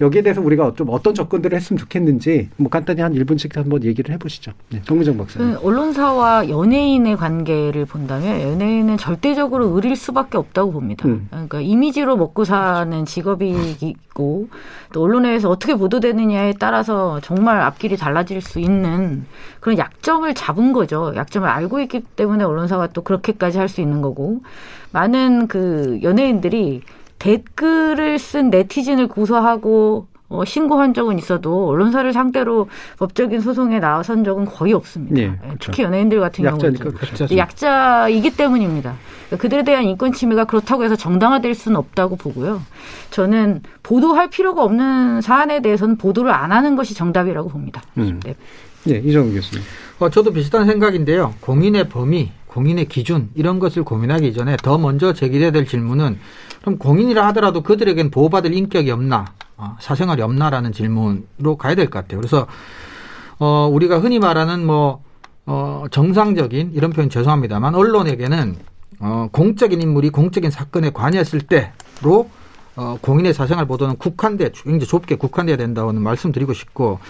A: 여기에 대해서 우리가 좀 어떤 접근들을 했으면 좋겠는지 뭐 간단히 한 1분씩 한번 얘기를 해보시죠. 네, 정무정 박사님.
F: 그 언론사와 연예인의 관계를 본다면 연예인은 절대적으로 의릴 수밖에 없다고 봅니다. 음. 그러니까 이미지로 먹고 사는 직업이고 또 언론에서 어떻게 보도되느냐에 따라서 정말 앞길이 달라질 수 있는 그런 약점을 잡은 거죠. 약점을 알고 있기 때문에 언론사가 또 그렇게까지 할 수 있는 거고 많은 그 연예인들이 댓글을 쓴 네티즌을 고소하고 어, 신고한 적은 있어도 언론사를 상대로 법적인 소송에 나선 적은 거의 없습니다. 네, 그렇죠. 특히 연예인들 같은
A: 약자니까
F: 경우는 그렇죠. 약자이기 때문입니다. 그러니까 그들에 대한 인권 침해가 그렇다고 해서 정당화될 수는 없다고 보고요. 저는 보도할 필요가 없는 사안에 대해서는 보도를 안 하는 것이 정답이라고 봅니다.
A: 음. 네. 네, 이정우 교수님.
D: 어, 저도 비슷한 생각인데요. 공인의 범위, 공인의 기준 이런 것을 고민하기 전에 더 먼저 제기돼야 될 질문은 그럼 공인이라 하더라도 그들에겐 보호받을 인격이 없나, 어, 사생활이 없나라는 질문으로 가야 될 것 같아요. 그래서 어, 우리가 흔히 말하는 뭐 어, 정상적인 이런 표현 죄송합니다만 언론에게는 어, 공적인 인물이 공적인 사건에 관여했을 때로 어, 공인의 사생활 보도는 국한돼 굉장히 좁게 국한돼야 된다고는 말씀드리고 싶고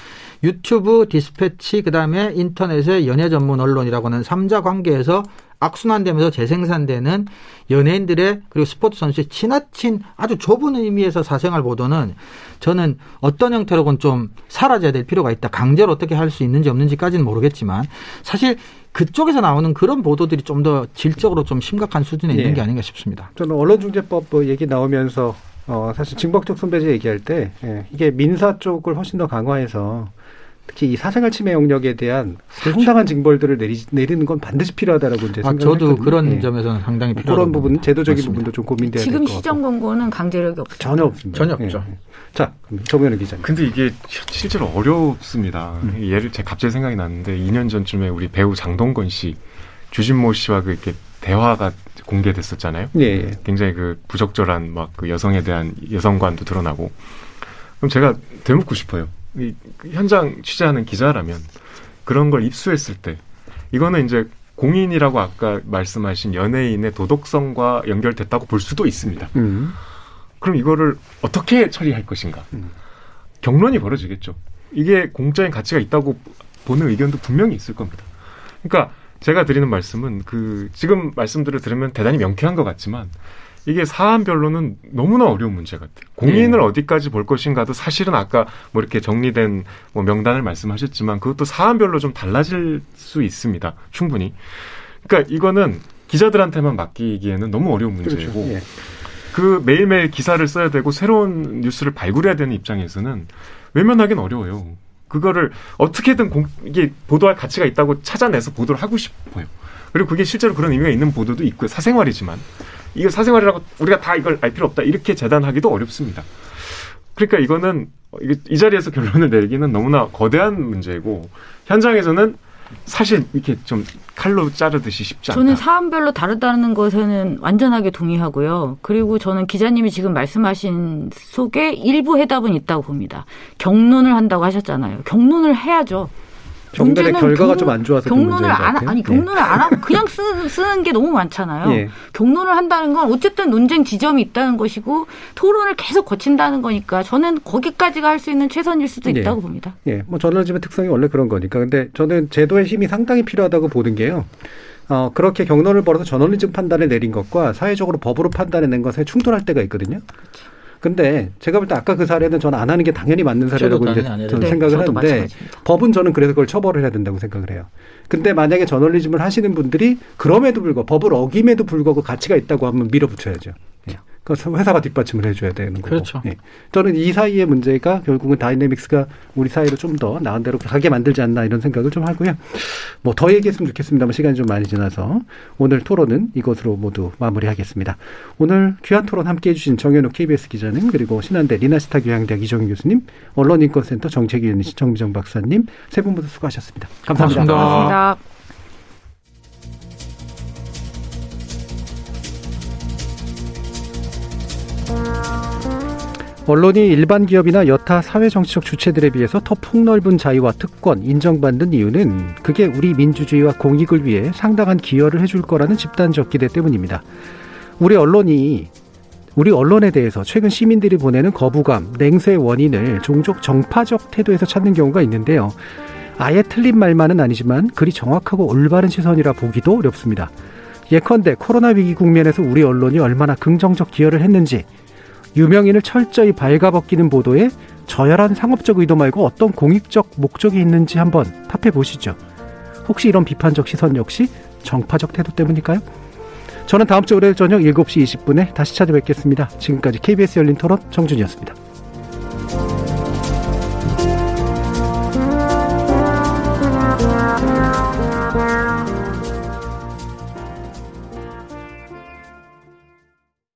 D: 유튜브, 디스패치, 그 다음에 인터넷의 연예 전문 언론이라고는 삼자 관계에서 악순환되면서 재생산되는 연예인들의 그리고 스포츠 선수의 지나친 아주 좁은 의미에서 사생활 보도는 저는 어떤 형태로건 좀 사라져야 될 필요가 있다. 강제로 어떻게 할 수 있는지 없는지까지는 모르겠지만 사실 그쪽에서 나오는 그런 보도들이 좀 더 질적으로 좀 심각한 수준에 있는 예. 게 아닌가 싶습니다.
A: 저는 언론중재법 뭐 얘기 나오면서 어, 사실 징벌적 손배제 얘기할 때 예, 이게 민사 쪽을 훨씬 더 강화해서 특히 이 사생활 침해 영역에 대한 그렇죠. 상당한 징벌들을 내리, 내리는 건 반드시 필요하다라고 이제
D: 아, 저도 그런 네. 점에서는 상당히 필요하다.
A: 그런 부분 제도적인 맞습니다. 부분도 좀 고민돼야 될것 같고.
F: 지금 시정 권고는 강제력이 없죠.
A: 전혀 없습니다.
D: 전혀 없죠.
A: 네. 자, 정현우 기자님.
G: 근데 이게 실제로 어렵습니다. 음. 예를 제 갑자기 생각이 났는데 2년 전쯤에 우리 배우 장동건 씨, 주진모 씨와 그 이렇게 대화가 공개됐었잖아요. 예, 예. 굉장히 그 부적절한 막 그 여성에 대한 여성관도 드러나고. 그럼 제가 되묻고 싶어요. 이 현장 취재하는 기자라면 그런 걸 입수했을 때 이거는 이제 공인이라고 아까 말씀하신 연예인의 도덕성과 연결됐다고 볼 수도 있습니다. 음. 그럼 이거를 어떻게 처리할 것인가? 음. 경론이 벌어지겠죠. 이게 공적인 가치가 있다고 보는 의견도 분명히 있을 겁니다. 그러니까 제가 드리는 말씀은 그 지금 말씀들을 들으면 대단히 명쾌한 것 같지만 이게 사안별로는 너무나 어려운 문제 같아요. 공인을 네. 어디까지 볼 것인가도 사실은 아까 뭐 이렇게 정리된 뭐 명단을 말씀하셨지만 그것도 사안별로 좀 달라질 수 있습니다. 충분히. 그러니까 이거는 기자들한테만 맡기기에는 너무 어려운. 문제고 그렇죠. 예. 그 매일매일 기사를 써야 되고 새로운 뉴스를 발굴해야 되는 입장에서는 외면하기는 어려워요. 그거를 어떻게든 공, 이게 보도할 가치가 있다고 찾아내서 보도를 하고 싶어요. 그리고 그게 실제로 그런 의미가 있는 보도도 있고요. 사생활이지만. 이거 사생활이라고 우리가 다 이걸 알 필요 없다 이렇게 재단하기도 어렵습니다. 그러니까 이거는 이 자리에서 결론을 내리기는 너무나 거대한 문제고 현장에서는 사실 이렇게 좀 칼로 자르듯이 쉽지 않다.
F: 저는 사안별로 다르다는 것에는 완전하게 동의하고요. 그리고 저는 기자님이 지금 말씀하신 속에 일부 해답은 있다고 봅니다. 경론을 한다고 하셨잖아요. 경론을 해야죠.
A: 경론의 결과가 좀 안 좋아서
F: 경론을 안 아니 네. 경론을 네. 안 하고 그냥 쓰, 쓰는 게 너무 많잖아요. 예. 경론을 한다는 건 어쨌든 논쟁 지점이 있다는 것이고 토론을 계속 거친다는 거니까 저는 거기까지가 할 수 있는 최선일 수도 예. 있다고 봅니다.
A: 예, 뭐 저널리즘의 특성이 원래 그런 거니까. 근데 저는 제도의 힘이 상당히 필요하다고 보는 게요. 어, 그렇게 경론을 벌어서 저널리즘 판단을 내린 것과 사회적으로 법으로 판단해낸 것에 충돌할 때가 있거든요. 그렇죠. 근데 제가 볼 때 아까 그 사례는 저는 안 하는 게 당연히 맞는 사례라고 이제 저는 네, 생각을 하는데 마찬가지입니다. 법은 저는 그래서 그걸 처벌을 해야 된다고 생각을 해요. 근데 만약에 저널리즘을 하시는 분들이 그럼에도 불구하고 법을 어김에도 불구하고 가치가 있다고 하면 밀어붙여야죠. 예. 그 회사가 뒷받침을 해줘야 되는 거고.
D: 그렇죠. 예.
A: 저는 이 사이의 문제가 결국은 다이내믹스가 우리 사이로 좀 더 나은 대로 가게 만들지 않나 이런 생각을 좀 하고요. 뭐 더 얘기했으면 좋겠습니다만 시간이 좀 많이 지나서 오늘 토론은 이것으로 모두 마무리하겠습니다. 오늘 귀한 토론 함께해 주신 정현욱 KBS 기자님 그리고 신한대 리나시타 교양대학 이종희 교수님 언론인권센터 정책위원이신 정미정 박사님 세 분 모두 수고하셨습니다 감사합니다.
F: 고맙습니다. 고맙습니다.
A: 언론이 일반 기업이나 여타 사회 정치적 주체들에 비해서 더 폭넓은 자유와 특권 인정받는 이유는 그게 우리 민주주의와 공익을 위해 상당한 기여를 해줄 거라는 집단적 기대 때문입니다. 우리 언론이 우리 언론에 대해서 최근 시민들이 보내는 거부감, 냉소의 원인을 종족 정파적 태도에서 찾는 경우가 있는데요. 아예 틀린 말만은 아니지만 그리 정확하고 올바른 시선이라 보기도 어렵습니다. 예컨대 코로나 위기 국면에서 우리 언론이 얼마나 긍정적 기여를 했는지 유명인을 철저히 발가벗기는 보도에 저열한 상업적 의도 말고 어떤 공익적 목적이 있는지 한번 탑해 보시죠. 혹시 이런 비판적 시선 역시 정파적 태도 때문일까요? 저는 다음 주 월요일 저녁 7시 20분에 다시 찾아뵙겠습니다. 지금까지 KBS 열린 토론 정준이었습니다.